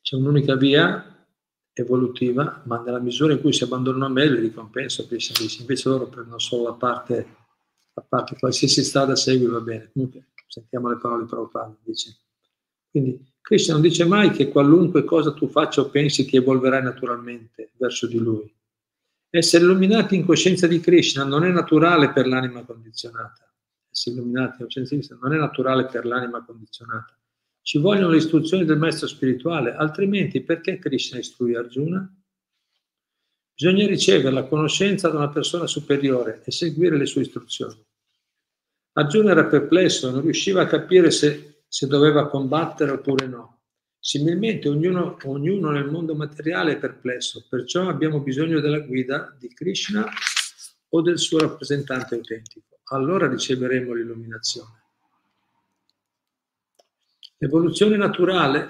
c'è un'unica via evolutiva, ma nella misura in cui si abbandonano a me, li ricompenso, invece loro prendono solo la parte a parte qualsiasi strada segui va bene. Comunque sentiamo le parole di Prabhupada, dice. Quindi Krishna non dice mai che qualunque cosa tu faccia o pensi ti evolverai naturalmente verso di lui. Essere illuminati in coscienza di Krishna non è naturale per l'anima condizionata. Essere illuminati in coscienza di Krishna non è naturale per l'anima condizionata. Ci vogliono le istruzioni del maestro spirituale, altrimenti perché Krishna istruì Arjuna? Bisogna ricevere la conoscenza da una persona superiore e seguire le sue istruzioni. Arjuna era perplesso, non riusciva a capire se, se doveva combattere oppure no. Similmente ognuno, ognuno nel mondo materiale è perplesso, perciò abbiamo bisogno della guida di Krishna o del suo rappresentante autentico. Allora riceveremo l'illuminazione. L'evoluzione,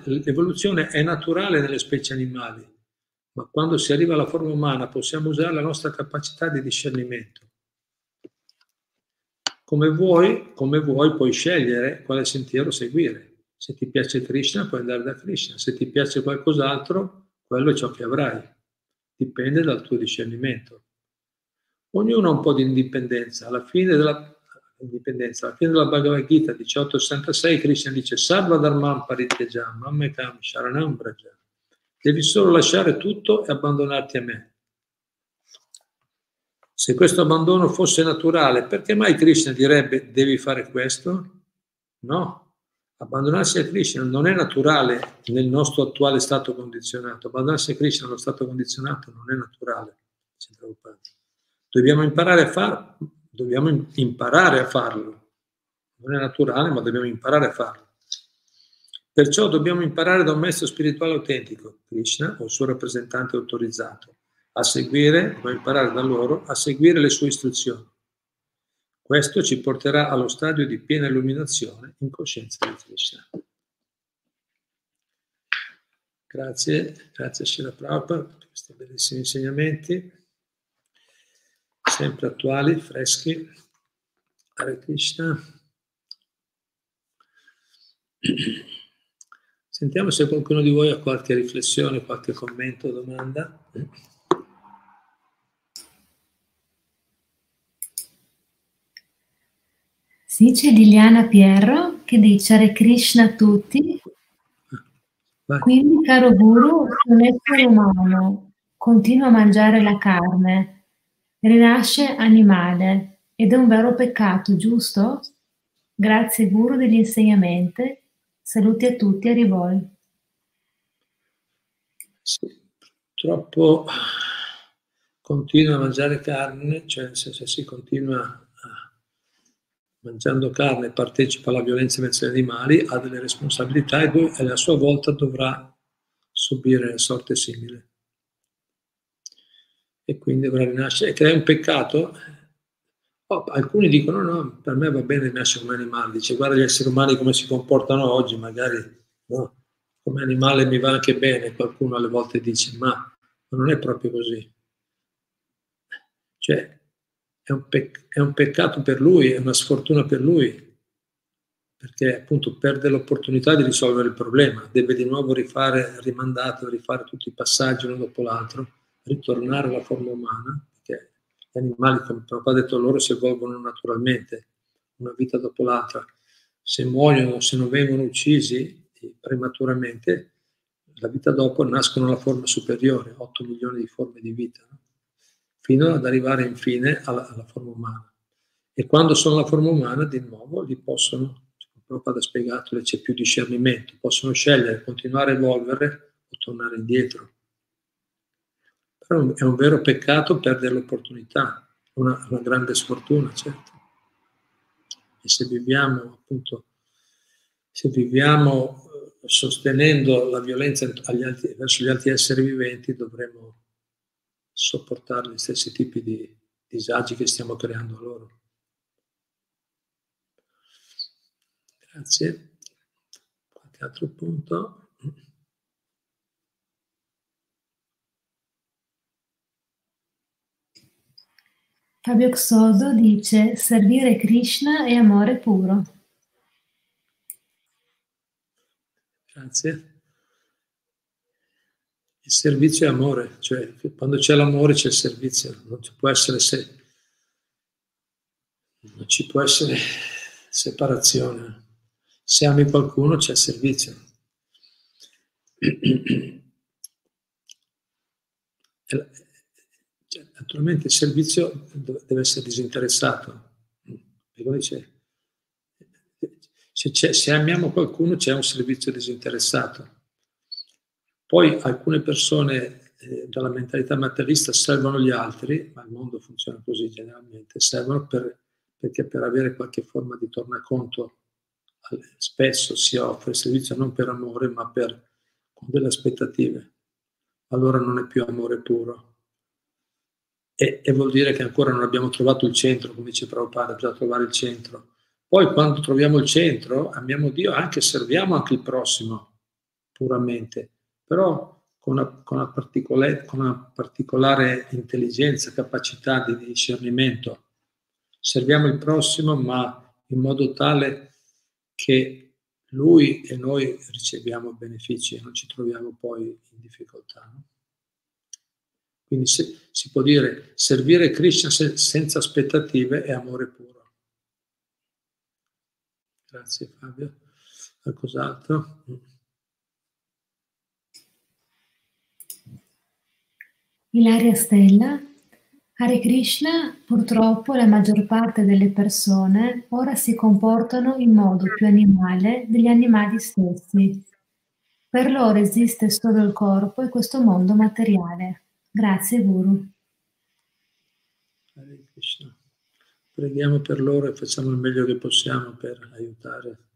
l'evoluzione è naturale nelle specie animali, ma quando si arriva alla forma umana possiamo usare la nostra capacità di discernimento. Come vuoi, come vuoi puoi scegliere quale sentiero seguire. Se ti piace Krishna puoi andare da Krishna, se ti piace qualcos'altro, quello è ciò che avrai. Dipende dal tuo discernimento. Ognuno ha un po' di indipendenza. Alla fine della, indipendenza, alla fine della Bhagavad Gita 1866 Krishna dice Sarva Dharmam Parityajam Mammekam Sharanam Brajam Devi solo lasciare tutto e abbandonarti a me. Se questo abbandono fosse naturale, perché mai Krishna direbbe devi fare questo? No, abbandonarsi a Krishna non è naturale nel nostro attuale stato condizionato. Abbandonarsi a Krishna nello stato condizionato non è naturale. Dobbiamo imparare a farlo. Dobbiamo imparare a farlo. Non è naturale, ma dobbiamo imparare a farlo. Perciò dobbiamo imparare da un maestro spirituale autentico, Krishna o il suo rappresentante autorizzato, a seguire, dobbiamo imparare da loro, a seguire le sue istruzioni. Questo ci porterà allo stadio di piena illuminazione in coscienza di Krishna. Grazie, grazie a Shila Prabhupada per questi bellissimi insegnamenti, sempre attuali, freschi. Hare Krishna. [clears throat] Sentiamo se qualcuno di voi ha qualche riflessione, qualche commento domanda. Sì, c'è Liliana Pierro che dice Hare Krishna a tutti. Vai. Quindi, caro Guru, un essere umano continua a mangiare la carne, rinasce animale ed è un vero peccato, giusto? Grazie Guru degli insegnamenti Saluti a tutti, arrivò. Sì, purtroppo continua a mangiare carne, cioè nel senso si continua a, mangiando carne, partecipa alla violenza verso gli animali, ha delle responsabilità e, e a sua volta dovrà subire sorte simile. E quindi dovrà rinascere, che è un peccato, Oh, alcuni dicono no, per me va bene nascere come animale, dice guarda gli esseri umani come si comportano oggi, magari no, come animale mi va anche bene, qualcuno alle volte dice ma, ma non è proprio così. Cioè è un, pec- è un peccato per lui, è una sfortuna per lui, perché appunto perde l'opportunità di risolvere il problema, deve di nuovo rifare, rimandato, rifare tutti i passaggi uno dopo l'altro, ritornare alla forma umana gli animali, come papà ha detto loro, si evolvono naturalmente, una vita dopo l'altra. Se muoiono, se non vengono uccisi prematuramente, la vita dopo nascono la forma superiore, 8 milioni di forme di vita, no? fino ad arrivare infine alla, alla, forma umana. E quando sono la forma umana, di nuovo, li possono, proprio da spiegato, c'è più discernimento, possono scegliere, continuare a evolvere o tornare indietro. Però è un vero peccato perdere l'opportunità, una, una grande sfortuna, certo. E se viviamo appunto, se viviamo eh, sostenendo la violenza altri, verso gli altri esseri viventi, dovremo sopportare gli stessi tipi di disagi che stiamo creando a loro. Grazie. Qualche altro punto? Fabio Xodo dice servire Krishna è amore puro. Grazie. Il servizio è amore, cioè quando c'è l'amore c'è il servizio, non ci può essere se, non ci può essere separazione. Se ami qualcuno c'è servizio. [clears throat] Naturalmente il servizio deve essere disinteressato. Dice, se, se, amiamo qualcuno c'è un servizio disinteressato. Poi alcune persone eh, dalla mentalità materialista servono gli altri, ma il mondo funziona così generalmente, servono per, perché per avere qualche forma di tornaconto spesso si offre il servizio non per amore ma per con delle aspettative. Allora non è più amore puro e, e, vuol dire che ancora non abbiamo trovato il centro, come dice Prabhupada, bisogna trovare il centro. Poi quando troviamo il centro, amiamo Dio, anche serviamo anche il prossimo, puramente, però con una, con una, particolare, con una particolare intelligenza, capacità di discernimento. Serviamo il prossimo, ma in modo tale che lui e noi riceviamo benefici e non ci troviamo poi in difficoltà. No? Quindi se, si può dire servire Krishna se, senza aspettative è amore puro. Grazie Fabio. Qualcos'altro? Ilaria Stella, Hare Krishna, purtroppo la maggior parte delle persone ora si comportano in modo più animale degli animali stessi. Per loro esiste solo il corpo e questo mondo materiale. Grazie Guru. Hare Krishna. Preghiamo per loro e facciamo il meglio che possiamo per aiutare,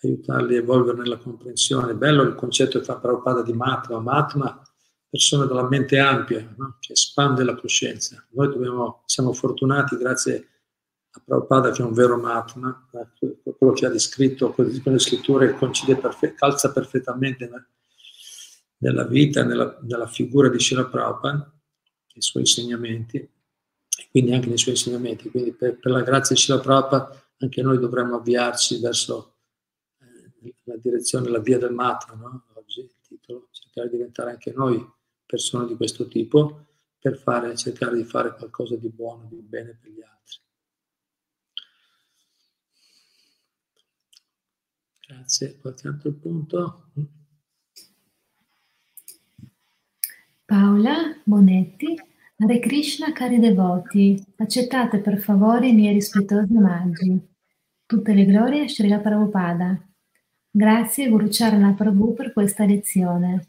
aiutarli a evolvere nella comprensione. Bello il concetto che fa Prabhupada di Matma. Matma, persona della mente ampia, no? che espande la coscienza. Noi dobbiamo, siamo fortunati grazie a Prabhupada che è un vero Matma, quello che ha descritto con le scritture calza perfettamente della vita, nella, nella figura di Shila Prabhupada, i suoi insegnamenti, e quindi anche nei suoi insegnamenti. Quindi per, per la grazia di Shila Prabhupada anche noi dovremmo avviarci verso eh, la direzione, la via del Matra, no? oggi il titolo, cercare di diventare anche noi persone di questo tipo per fare, cercare di fare qualcosa di buono, di bene per gli altri. Grazie. Qualche altro punto? Paola Bonetti, Hare Krishna cari devoti, accettate per favore i miei rispettosi omaggi. Tutte le glorie a Srila Prabhupada. Grazie Guru Charana Prabhu per questa lezione.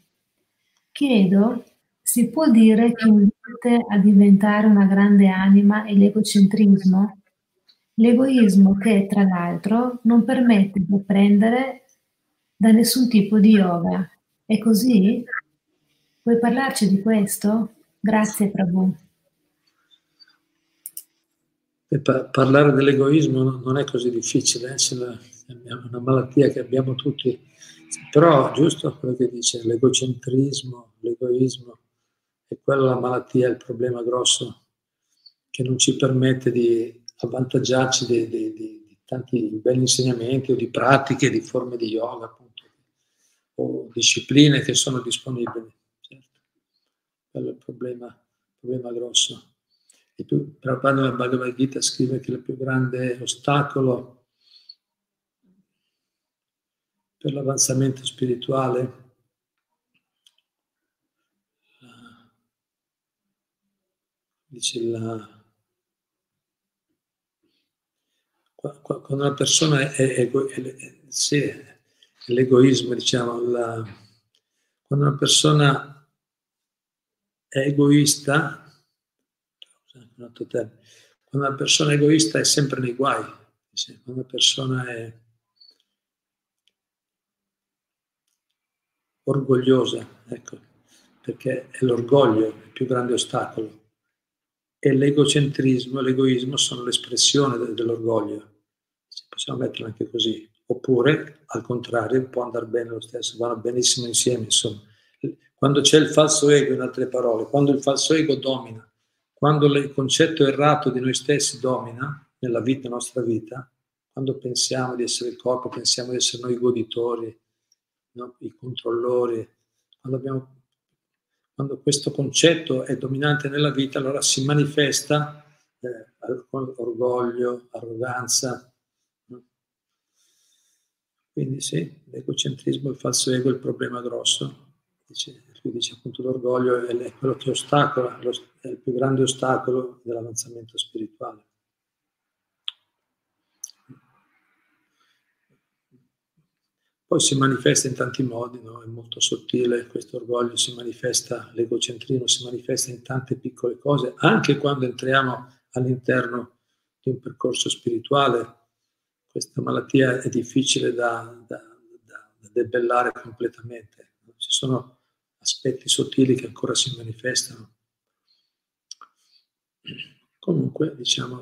Chiedo, si può dire che invite a diventare una grande anima è l'egocentrismo? L'egoismo che, tra l'altro, non permette di apprendere da nessun tipo di yoga. È così? Puoi parlarci di questo? Grazie Prabhu. Pa- parlare dell'egoismo non è così difficile, eh? è una malattia che abbiamo tutti, però giusto quello che dice, l'egocentrismo, l'egoismo, è quella la malattia, il problema grosso che non ci permette di avvantaggiarci di, di, di, di tanti belli insegnamenti o di pratiche, di forme di yoga, appunto, o discipline che sono disponibili quello è il problema, problema grosso. E tu, Prabhupada Bhagavad Gita scrive che il più grande ostacolo per l'avanzamento spirituale eh, dice la, quando una persona è, ego, è, è, sì, è l'egoismo, diciamo, la, quando una persona è egoista, quando una persona è egoista è sempre nei guai, quando una persona è orgogliosa, ecco, perché è l'orgoglio il più grande ostacolo e l'egocentrismo, l'egoismo sono l'espressione dell'orgoglio. Possiamo metterlo anche così. Oppure, al contrario, può andare bene lo stesso, vanno benissimo insieme, insomma. Quando c'è il falso ego, in altre parole, quando il falso ego domina, quando il concetto errato di noi stessi domina nella vita, nostra vita, quando pensiamo di essere il corpo, pensiamo di essere noi i goditori, no? i controllori, quando abbiamo quando questo concetto è dominante nella vita, allora si manifesta eh, orgoglio, arroganza. Quindi sì, l'egocentrismo, il falso ego è il problema grosso. Dice, lui dice appunto l'orgoglio è quello che ostacola, è il più grande ostacolo dell'avanzamento spirituale. Poi si manifesta in tanti modi, no? è molto sottile questo orgoglio, si manifesta, l'egocentrismo si manifesta in tante piccole cose, anche quando entriamo all'interno di un percorso spirituale. Questa malattia è difficile da, da, da debellare completamente. Ci sono aspetti sottili che ancora si manifestano. Comunque, diciamo,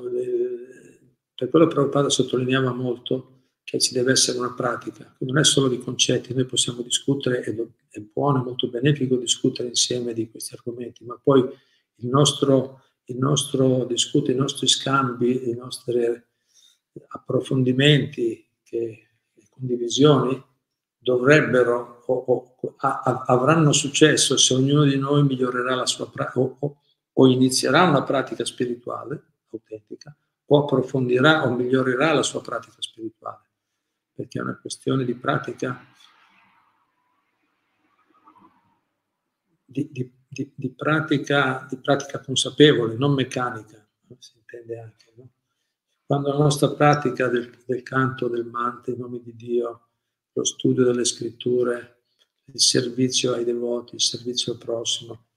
per quello Prabhupada sottolineava molto che ci deve essere una pratica, non è solo di concetti, noi possiamo discutere, è buono, è molto benefico discutere insieme di questi argomenti, ma poi il nostro, il nostro discutere, i nostri scambi, i nostri approfondimenti, che, condivisioni dovrebbero o, o a, avranno successo se ognuno di noi migliorerà la sua pratica o, o inizierà una pratica spirituale autentica o approfondirà o migliorerà la sua pratica spirituale perché è una questione di pratica, di, di, di, di pratica, pratica, consapevole, non meccanica, si intende anche. No? Quando la nostra pratica del, del canto, del manto, i nomi di Dio, lo studio delle scritture, il servizio ai devoti, il servizio al prossimo,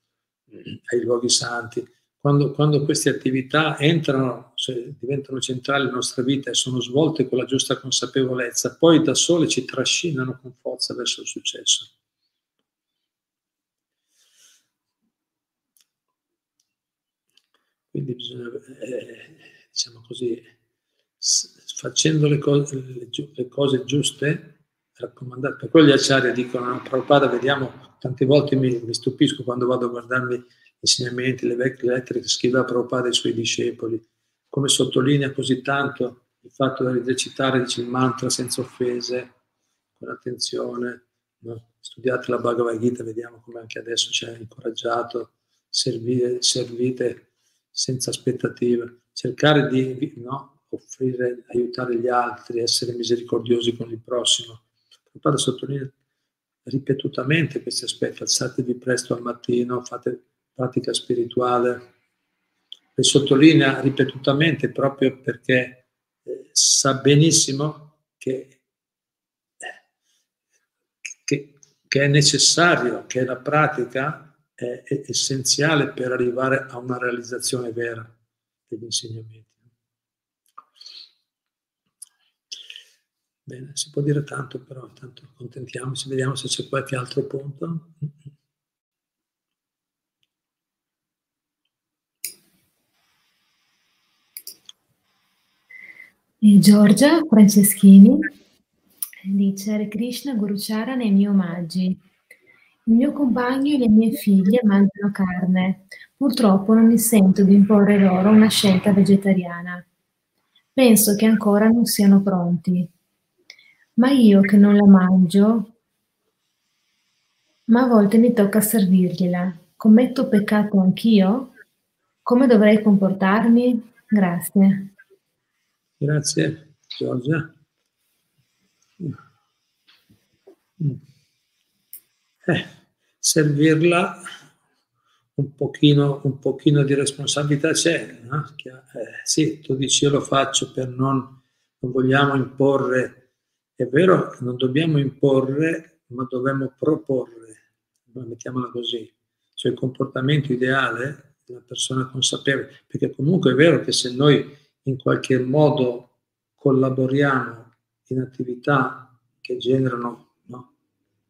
ai luoghi santi, quando, quando queste attività entrano, cioè diventano centrali nella nostra vita e sono svolte con la giusta consapevolezza, poi da sole ci trascinano con forza verso il successo. Quindi bisogna, eh, diciamo così, facendo le cose, le, le cose giuste, raccomandate. Per quello gli acciari dicono, no, Prabhupada, vediamo, tante volte mi, mi, stupisco quando vado a guardarmi insegnamenti, le vecchie lettere che scriveva Prabhupada ai suoi discepoli, come sottolinea così tanto il fatto di recitare dice, il mantra senza offese, con attenzione, no? studiate la Bhagavad Gita, vediamo come anche adesso ci ha incoraggiato, servire, servite senza aspettative, cercare di no? offrire, aiutare gli altri, essere misericordiosi con il prossimo. Prabhupada sottolinea ripetutamente questi aspetti, alzatevi presto al mattino, fate pratica spirituale, le sottolinea ripetutamente proprio perché eh, sa benissimo che, che, che, è necessario, che la pratica è, è essenziale per arrivare a una realizzazione vera degli insegnamenti. Bene, si può dire tanto, però intanto contentiamoci, vediamo se c'è qualche altro punto. E Giorgia Franceschini dice Hare Krishna Guruchara nei miei omaggi. Il mio compagno e le mie figlie mangiano carne. Purtroppo non mi sento di imporre loro una scelta vegetariana. Penso che ancora non siano pronti. Ma io che non la mangio, ma a volte mi tocca servirgliela. Commetto peccato anch'io? Come dovrei comportarmi? Grazie. Grazie Giorgia. Eh, servirla un pochino, un pochino di responsabilità c'è. No? Eh, sì, tu dici io lo faccio per non, non vogliamo imporre. È vero, non dobbiamo imporre, ma dobbiamo proporre, mettiamola così. Cioè il comportamento ideale una persona consapevole, perché comunque è vero che se noi in qualche modo collaboriamo in attività che generano no,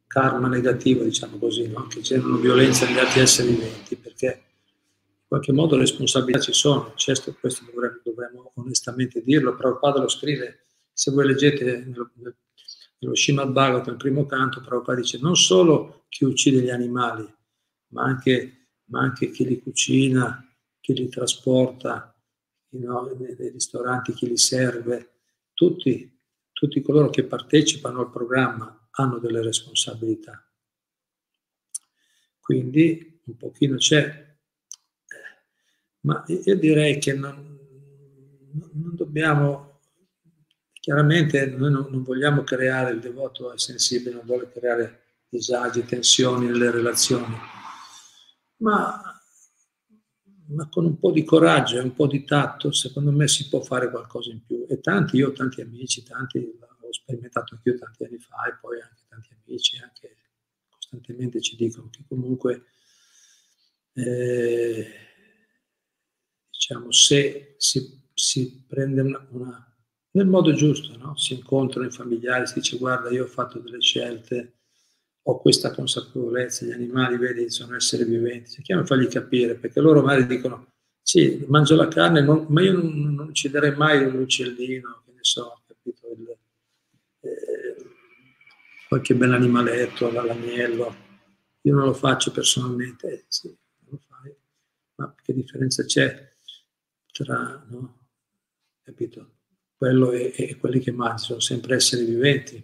karma negativo, diciamo così, no, che generano violenza negli altri esseri viventi, perché in qualche modo responsabilità ci sono, certo questo dovremmo, dovremmo onestamente dirlo, però il padre lo scrive, se voi leggete nello, Srimad Bhagavatam, il primo canto, Prabhupada dice non solo chi uccide gli animali, ma anche, ma anche chi li cucina, chi li trasporta, no, nei, nei ristoranti, chi li serve, tutti, tutti coloro che partecipano al programma hanno delle responsabilità. Quindi un pochino c'è, ma io direi che non, non dobbiamo, chiaramente noi non, non, vogliamo creare, il devoto è sensibile, non vuole creare disagi, tensioni nelle relazioni, ma ma con un po' di coraggio e un po' di tatto, secondo me si può fare qualcosa in più. E tanti, io ho tanti amici, tanti, ho sperimentato anch'io tanti anni fa, e poi anche tanti amici, anche costantemente ci dicono che comunque, eh, diciamo, se si, si prende una, una, nel modo giusto, no? si incontrano i familiari, si dice guarda io ho fatto delle scelte, ho questa consapevolezza, gli animali, vedi, sono esseri viventi, cerchiamo di fargli capire, perché loro magari dicono, sì, mangio la carne, non, ma io non, non, ucciderei mai un uccellino, che ne so, capito, il, eh, qualche bell'animaletto, l'agnello, io non lo faccio personalmente, eh, sì, non lo fai, ma che differenza c'è tra, no, capito, quello e, e quelli che mangiano, sono sempre esseri viventi.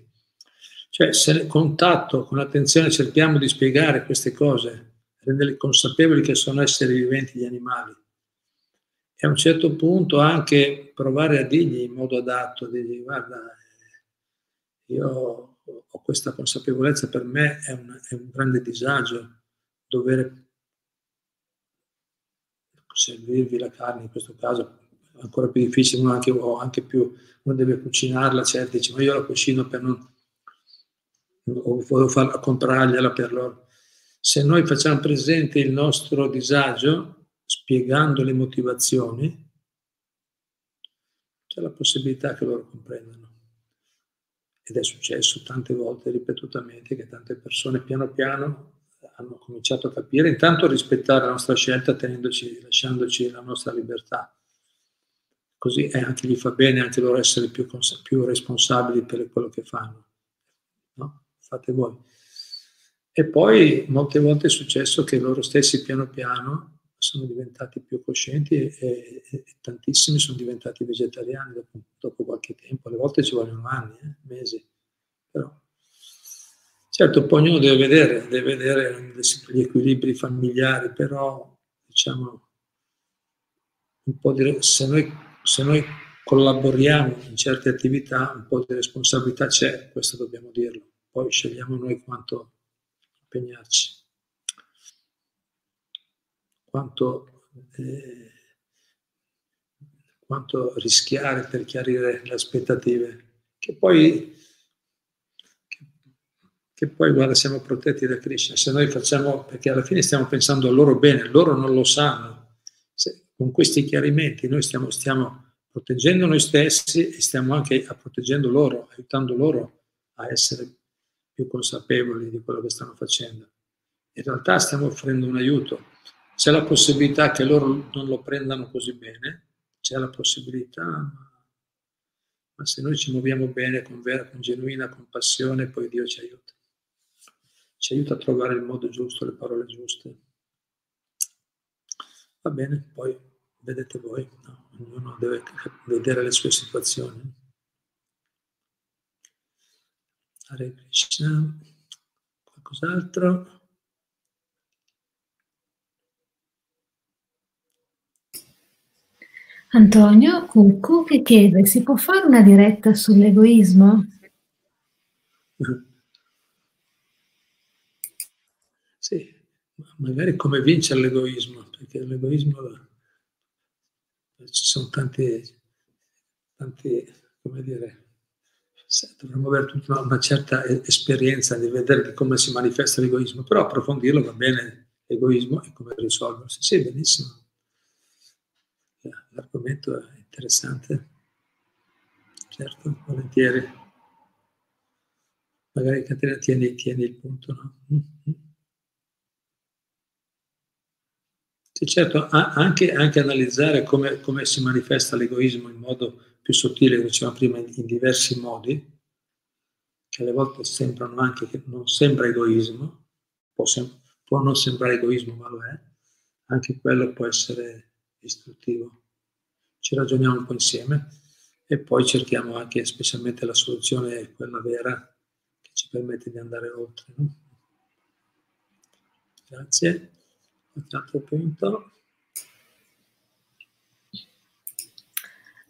Cioè, se nel contatto, con attenzione cerchiamo di spiegare queste cose, renderli consapevoli che sono esseri viventi gli animali, e a un certo punto anche provare a dirgli in modo adatto, dirgli guarda, io ho questa consapevolezza, per me è un, è un grande disagio dover servirvi la carne, in questo caso ancora più difficile, uno anche, anche più, uno deve cucinarla, certo, dice ma io la cucino per non o volevo farla, comprargliela per loro. Se noi facciamo presente il nostro disagio, spiegando le motivazioni, c'è la possibilità che loro comprendano. Ed è successo tante volte, ripetutamente, che tante persone piano piano hanno cominciato a capire, intanto rispettare la nostra scelta tenendoci, lasciandoci la nostra libertà. Così anche gli fa bene anche loro essere più, più responsabili per quello che fanno. No? fate voi. E poi molte volte è successo che loro stessi piano piano sono diventati più coscienti e, e, e tantissimi sono diventati vegetariani dopo, dopo, qualche tempo, alle volte ci vogliono anni, eh, mesi, però certo poi ognuno deve vedere, deve vedere gli equilibri familiari, però diciamo un po' di, se noi, se noi collaboriamo in certe attività, un po' di responsabilità c'è, questo dobbiamo dirlo. Poi scegliamo noi quanto impegnarci, quanto, eh, quanto rischiare per chiarire le aspettative, che poi, che, che poi, guarda, siamo protetti da Krishna, se noi facciamo, perché alla fine stiamo pensando al loro bene, loro non lo sanno, con questi chiarimenti noi stiamo, stiamo proteggendo noi stessi e stiamo anche proteggendo loro, aiutando loro a essere più consapevoli di quello che stanno facendo. In realtà stiamo offrendo un aiuto. C'è la possibilità che loro non lo prendano così bene, c'è la possibilità, ma, se noi ci muoviamo bene, con vera, con genuina compassione, poi Dio ci aiuta. Ci aiuta a trovare il modo giusto, le parole giuste. Va bene, poi vedete voi, no? ognuno deve vedere le sue situazioni. Hare Krishna. Qualcos'altro? Antonio Cuccu che chiede, si può fare una diretta sull'egoismo? Sì, magari come vincere l'egoismo, perché l'egoismo ci sono tanti, tanti come dire, dovremmo avere tutta una certa esperienza di vedere come si manifesta l'egoismo, però approfondirlo va bene l'egoismo e come risolversi. Sì, benissimo. L'argomento è interessante, certo, volentieri. Magari Caterina tieni, tieni il punto, no? Sì, certo, anche, anche analizzare come, come, si manifesta l'egoismo in modo più sottile, come dicevamo prima, in, diversi modi, che alle volte sembrano anche che non sembra egoismo, può, sem- può non sembrare egoismo, ma lo è, anche quello può essere istruttivo. Ci ragioniamo un po' insieme e poi cerchiamo anche, specialmente la soluzione, quella vera, che ci permette di andare oltre. No? Grazie. Altro punto.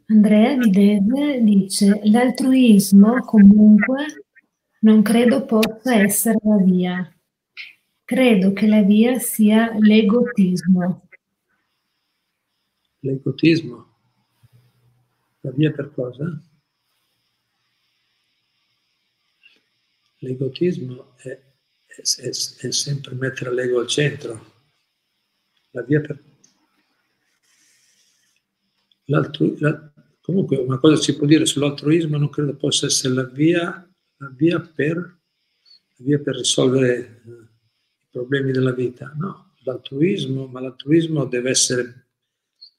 Andrea Videse dice l'altruismo comunque non credo possa essere la via. Credo che la via sia l'egotismo. L'egotismo? La via per cosa? L'egotismo è, è, è, è sempre mettere l'ego al centro la via per... L'altru... La... Comunque una cosa si può dire sull'altruismo, non credo possa essere la via, la via, per, la via per risolvere eh, i problemi della vita. No, l'altruismo, ma l'altruismo deve essere,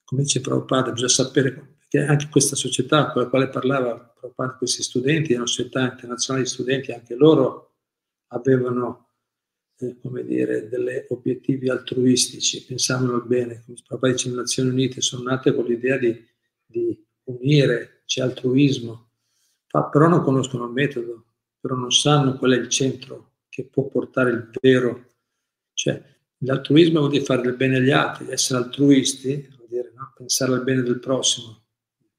come dice Prabhupada, bisogna sapere che anche questa società con la quale parlava Prabhupada, questi studenti, una società internazionale di studenti, anche loro avevano eh, come dire, degli obiettivi altruistici, pensavano al bene, come proprio dice le Nazioni Unite, sono nate con l'idea di, di unire, c'è altruismo, Fa, però non conoscono il metodo, però non sanno qual è il centro che può portare il vero, cioè l'altruismo vuol dire fare del bene agli altri, essere altruisti vuol dire no? pensare al bene del prossimo,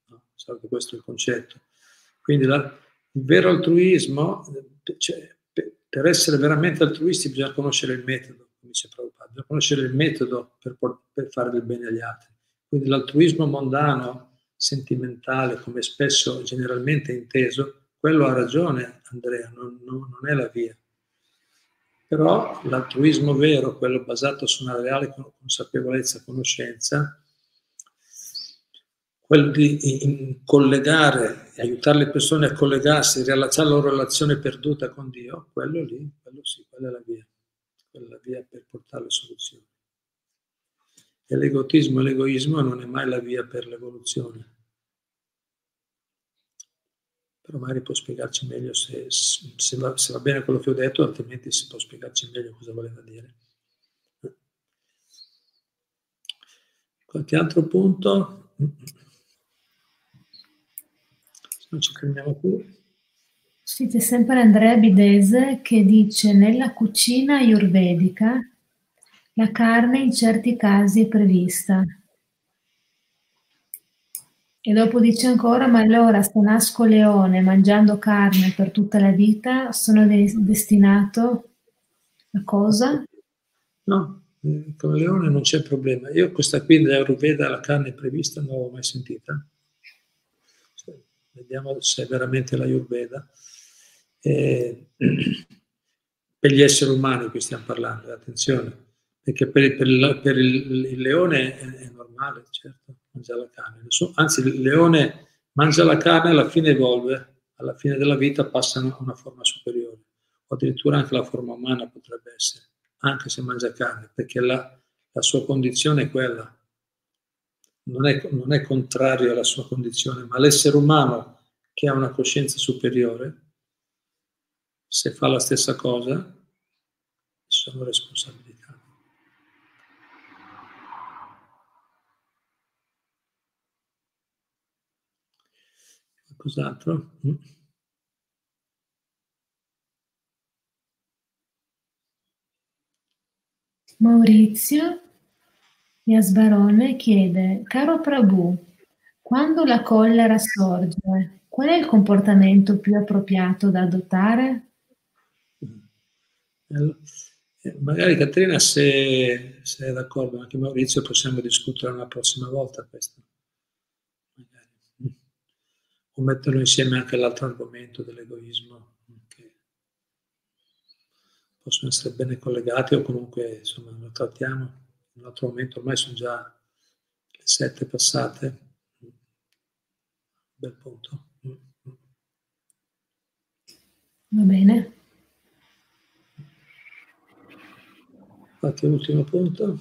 no? che questo il concetto. Quindi la, il vero altruismo, cioè, per essere veramente altruisti bisogna conoscere il metodo, come dice Prabhupada, bisogna conoscere il metodo per, per fare del bene agli altri. Quindi l'altruismo mondano, sentimentale, come spesso generalmente inteso, quello ha ragione Andrea, non, non, non è la via. Però l'altruismo vero, quello basato su una reale consapevolezza, conoscenza, quello di collegare aiutare le persone a collegarsi, riallacciare la loro relazione perduta con Dio, quello lì, quello sì, quella è la via, quella è la via per portare le soluzioni. E l'egotismo e l'egoismo non è mai la via per l'evoluzione. Però magari può spiegarci meglio se, se, va, se va bene quello che ho detto, altrimenti si può spiegarci meglio cosa voleva dire. Qualche altro punto? Non ci fermiamo più. Sì, c'è sempre Andrea Bidese che dice nella cucina ayurvedica la carne in certi casi è prevista. E dopo dice ancora, ma allora se nasco leone mangiando carne per tutta la vita, sono de- destinato a cosa? No, come leone non c'è problema. Io questa qui dell'Ayurveda, la carne è prevista, non l'ho mai sentita vediamo se è veramente la Ayurveda. Eh, [clears throat] per gli esseri umani qui stiamo parlando, attenzione, perché per, per, il, per il, il, leone è, è, normale, certo, mangiare la carne. Anzi, il leone mangia la carne e alla fine evolve, alla fine della vita passa a una forma superiore, o addirittura anche la forma umana potrebbe essere, anche se mangia carne, perché la, la sua condizione è quella, non è, non è contrario alla sua condizione, ma l'essere umano che ha una coscienza superiore, se fa la stessa cosa, sono responsabilità. Qualcos'altro? Mm. Maurizio Yasbarone chiede, caro Prabhu, quando la collera sorge, qual è il comportamento più appropriato da adottare? Eh, magari Caterina, se, se, è d'accordo, anche Maurizio, possiamo discutere una prossima volta questo. Magari. O metterlo insieme anche all'altro argomento dell'egoismo, possono essere bene collegati o comunque insomma lo trattiamo in un altro momento, ormai sono già le sette passate. Bel punto. Va bene. Qualche ultimo punto?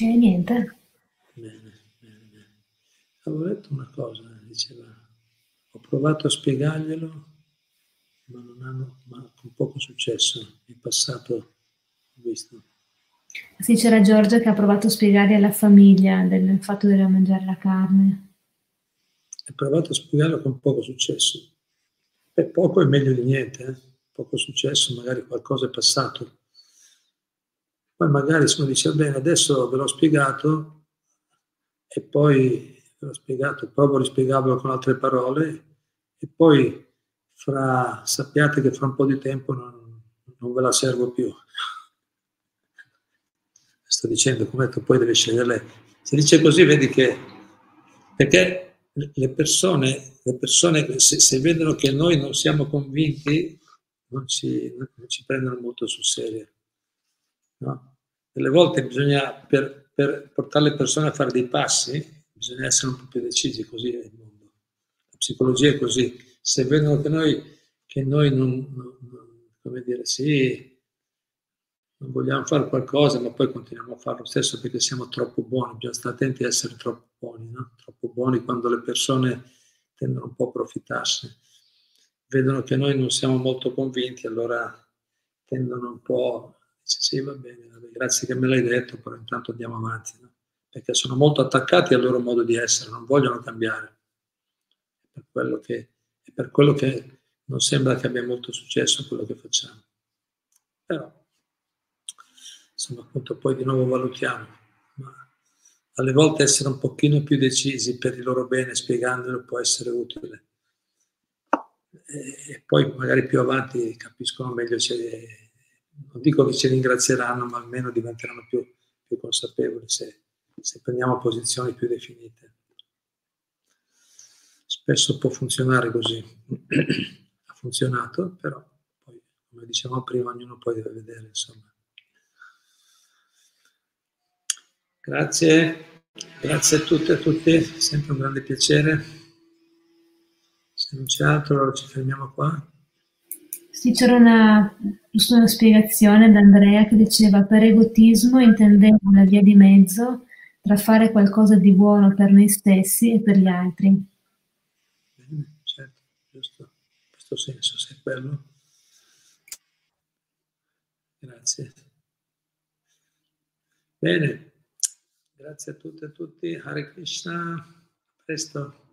E niente. Avevo letto una cosa, diceva, ho provato a spiegarglielo, ma non hanno, ma con poco successo. In passato ho visto. Sì, c'era Giorgia che ha provato a spiegare alla famiglia del fatto di mangiare la carne. Ha provato a spiegarlo con poco successo. E poco è meglio di niente, eh? poco successo, magari qualcosa è passato. Poi magari se uno dice, bene, adesso ve l'ho spiegato e poi l'ho spiegato, provo a rispiegarvelo con altre parole e poi fra, sappiate che fra un po' di tempo non, non ve la servo più sto dicendo, come tu poi devi scegliere lei. Se dice così, vedi che, perché le persone, le persone se, se vedono che noi non siamo convinti, non ci, non ci prendono molto sul serio. No? Delle volte bisogna, per, per, portare le persone a fare dei passi, bisogna essere un po' più decisi, così è il mondo. La psicologia è così. Se vedono che noi, che noi non, non, come dire, sì, non vogliamo fare qualcosa, ma poi continuiamo a fare lo stesso perché siamo troppo buoni, bisogna stare attenti a essere troppo buoni, no? troppo buoni quando le persone tendono un po' a approfittarsi. Vedono che noi non siamo molto convinti, allora tendono un po', dice sì va bene, grazie che me l'hai detto, però intanto andiamo avanti, no? Perché sono molto attaccati al loro modo di essere, non vogliono cambiare. È per quello che, è per quello che non sembra che abbia molto successo quello che facciamo. Però insomma appunto poi di nuovo valutiamo, alle volte essere un pochino più decisi per il loro bene spiegandolo può essere utile. E poi magari più avanti capiscono meglio, se, non dico che ci ringrazieranno, ma almeno diventeranno più, più consapevoli se, se prendiamo posizioni più definite. Spesso può funzionare così, [clears throat] ha funzionato, però poi, come dicevamo prima, ognuno poi deve vedere, insomma. Grazie, grazie a tutte e a tutti, sempre un grande piacere. Se non c'è altro ci fermiamo qua. Sì, c'era una, una spiegazione da Andrea che diceva per egotismo intendevo una via di mezzo tra fare qualcosa di buono per noi stessi e per gli altri. Bene, certo, giusto, in questo senso, se è quello. Grazie. Bene. Grazie a tutte e a tutti. Hare Krishna. A presto.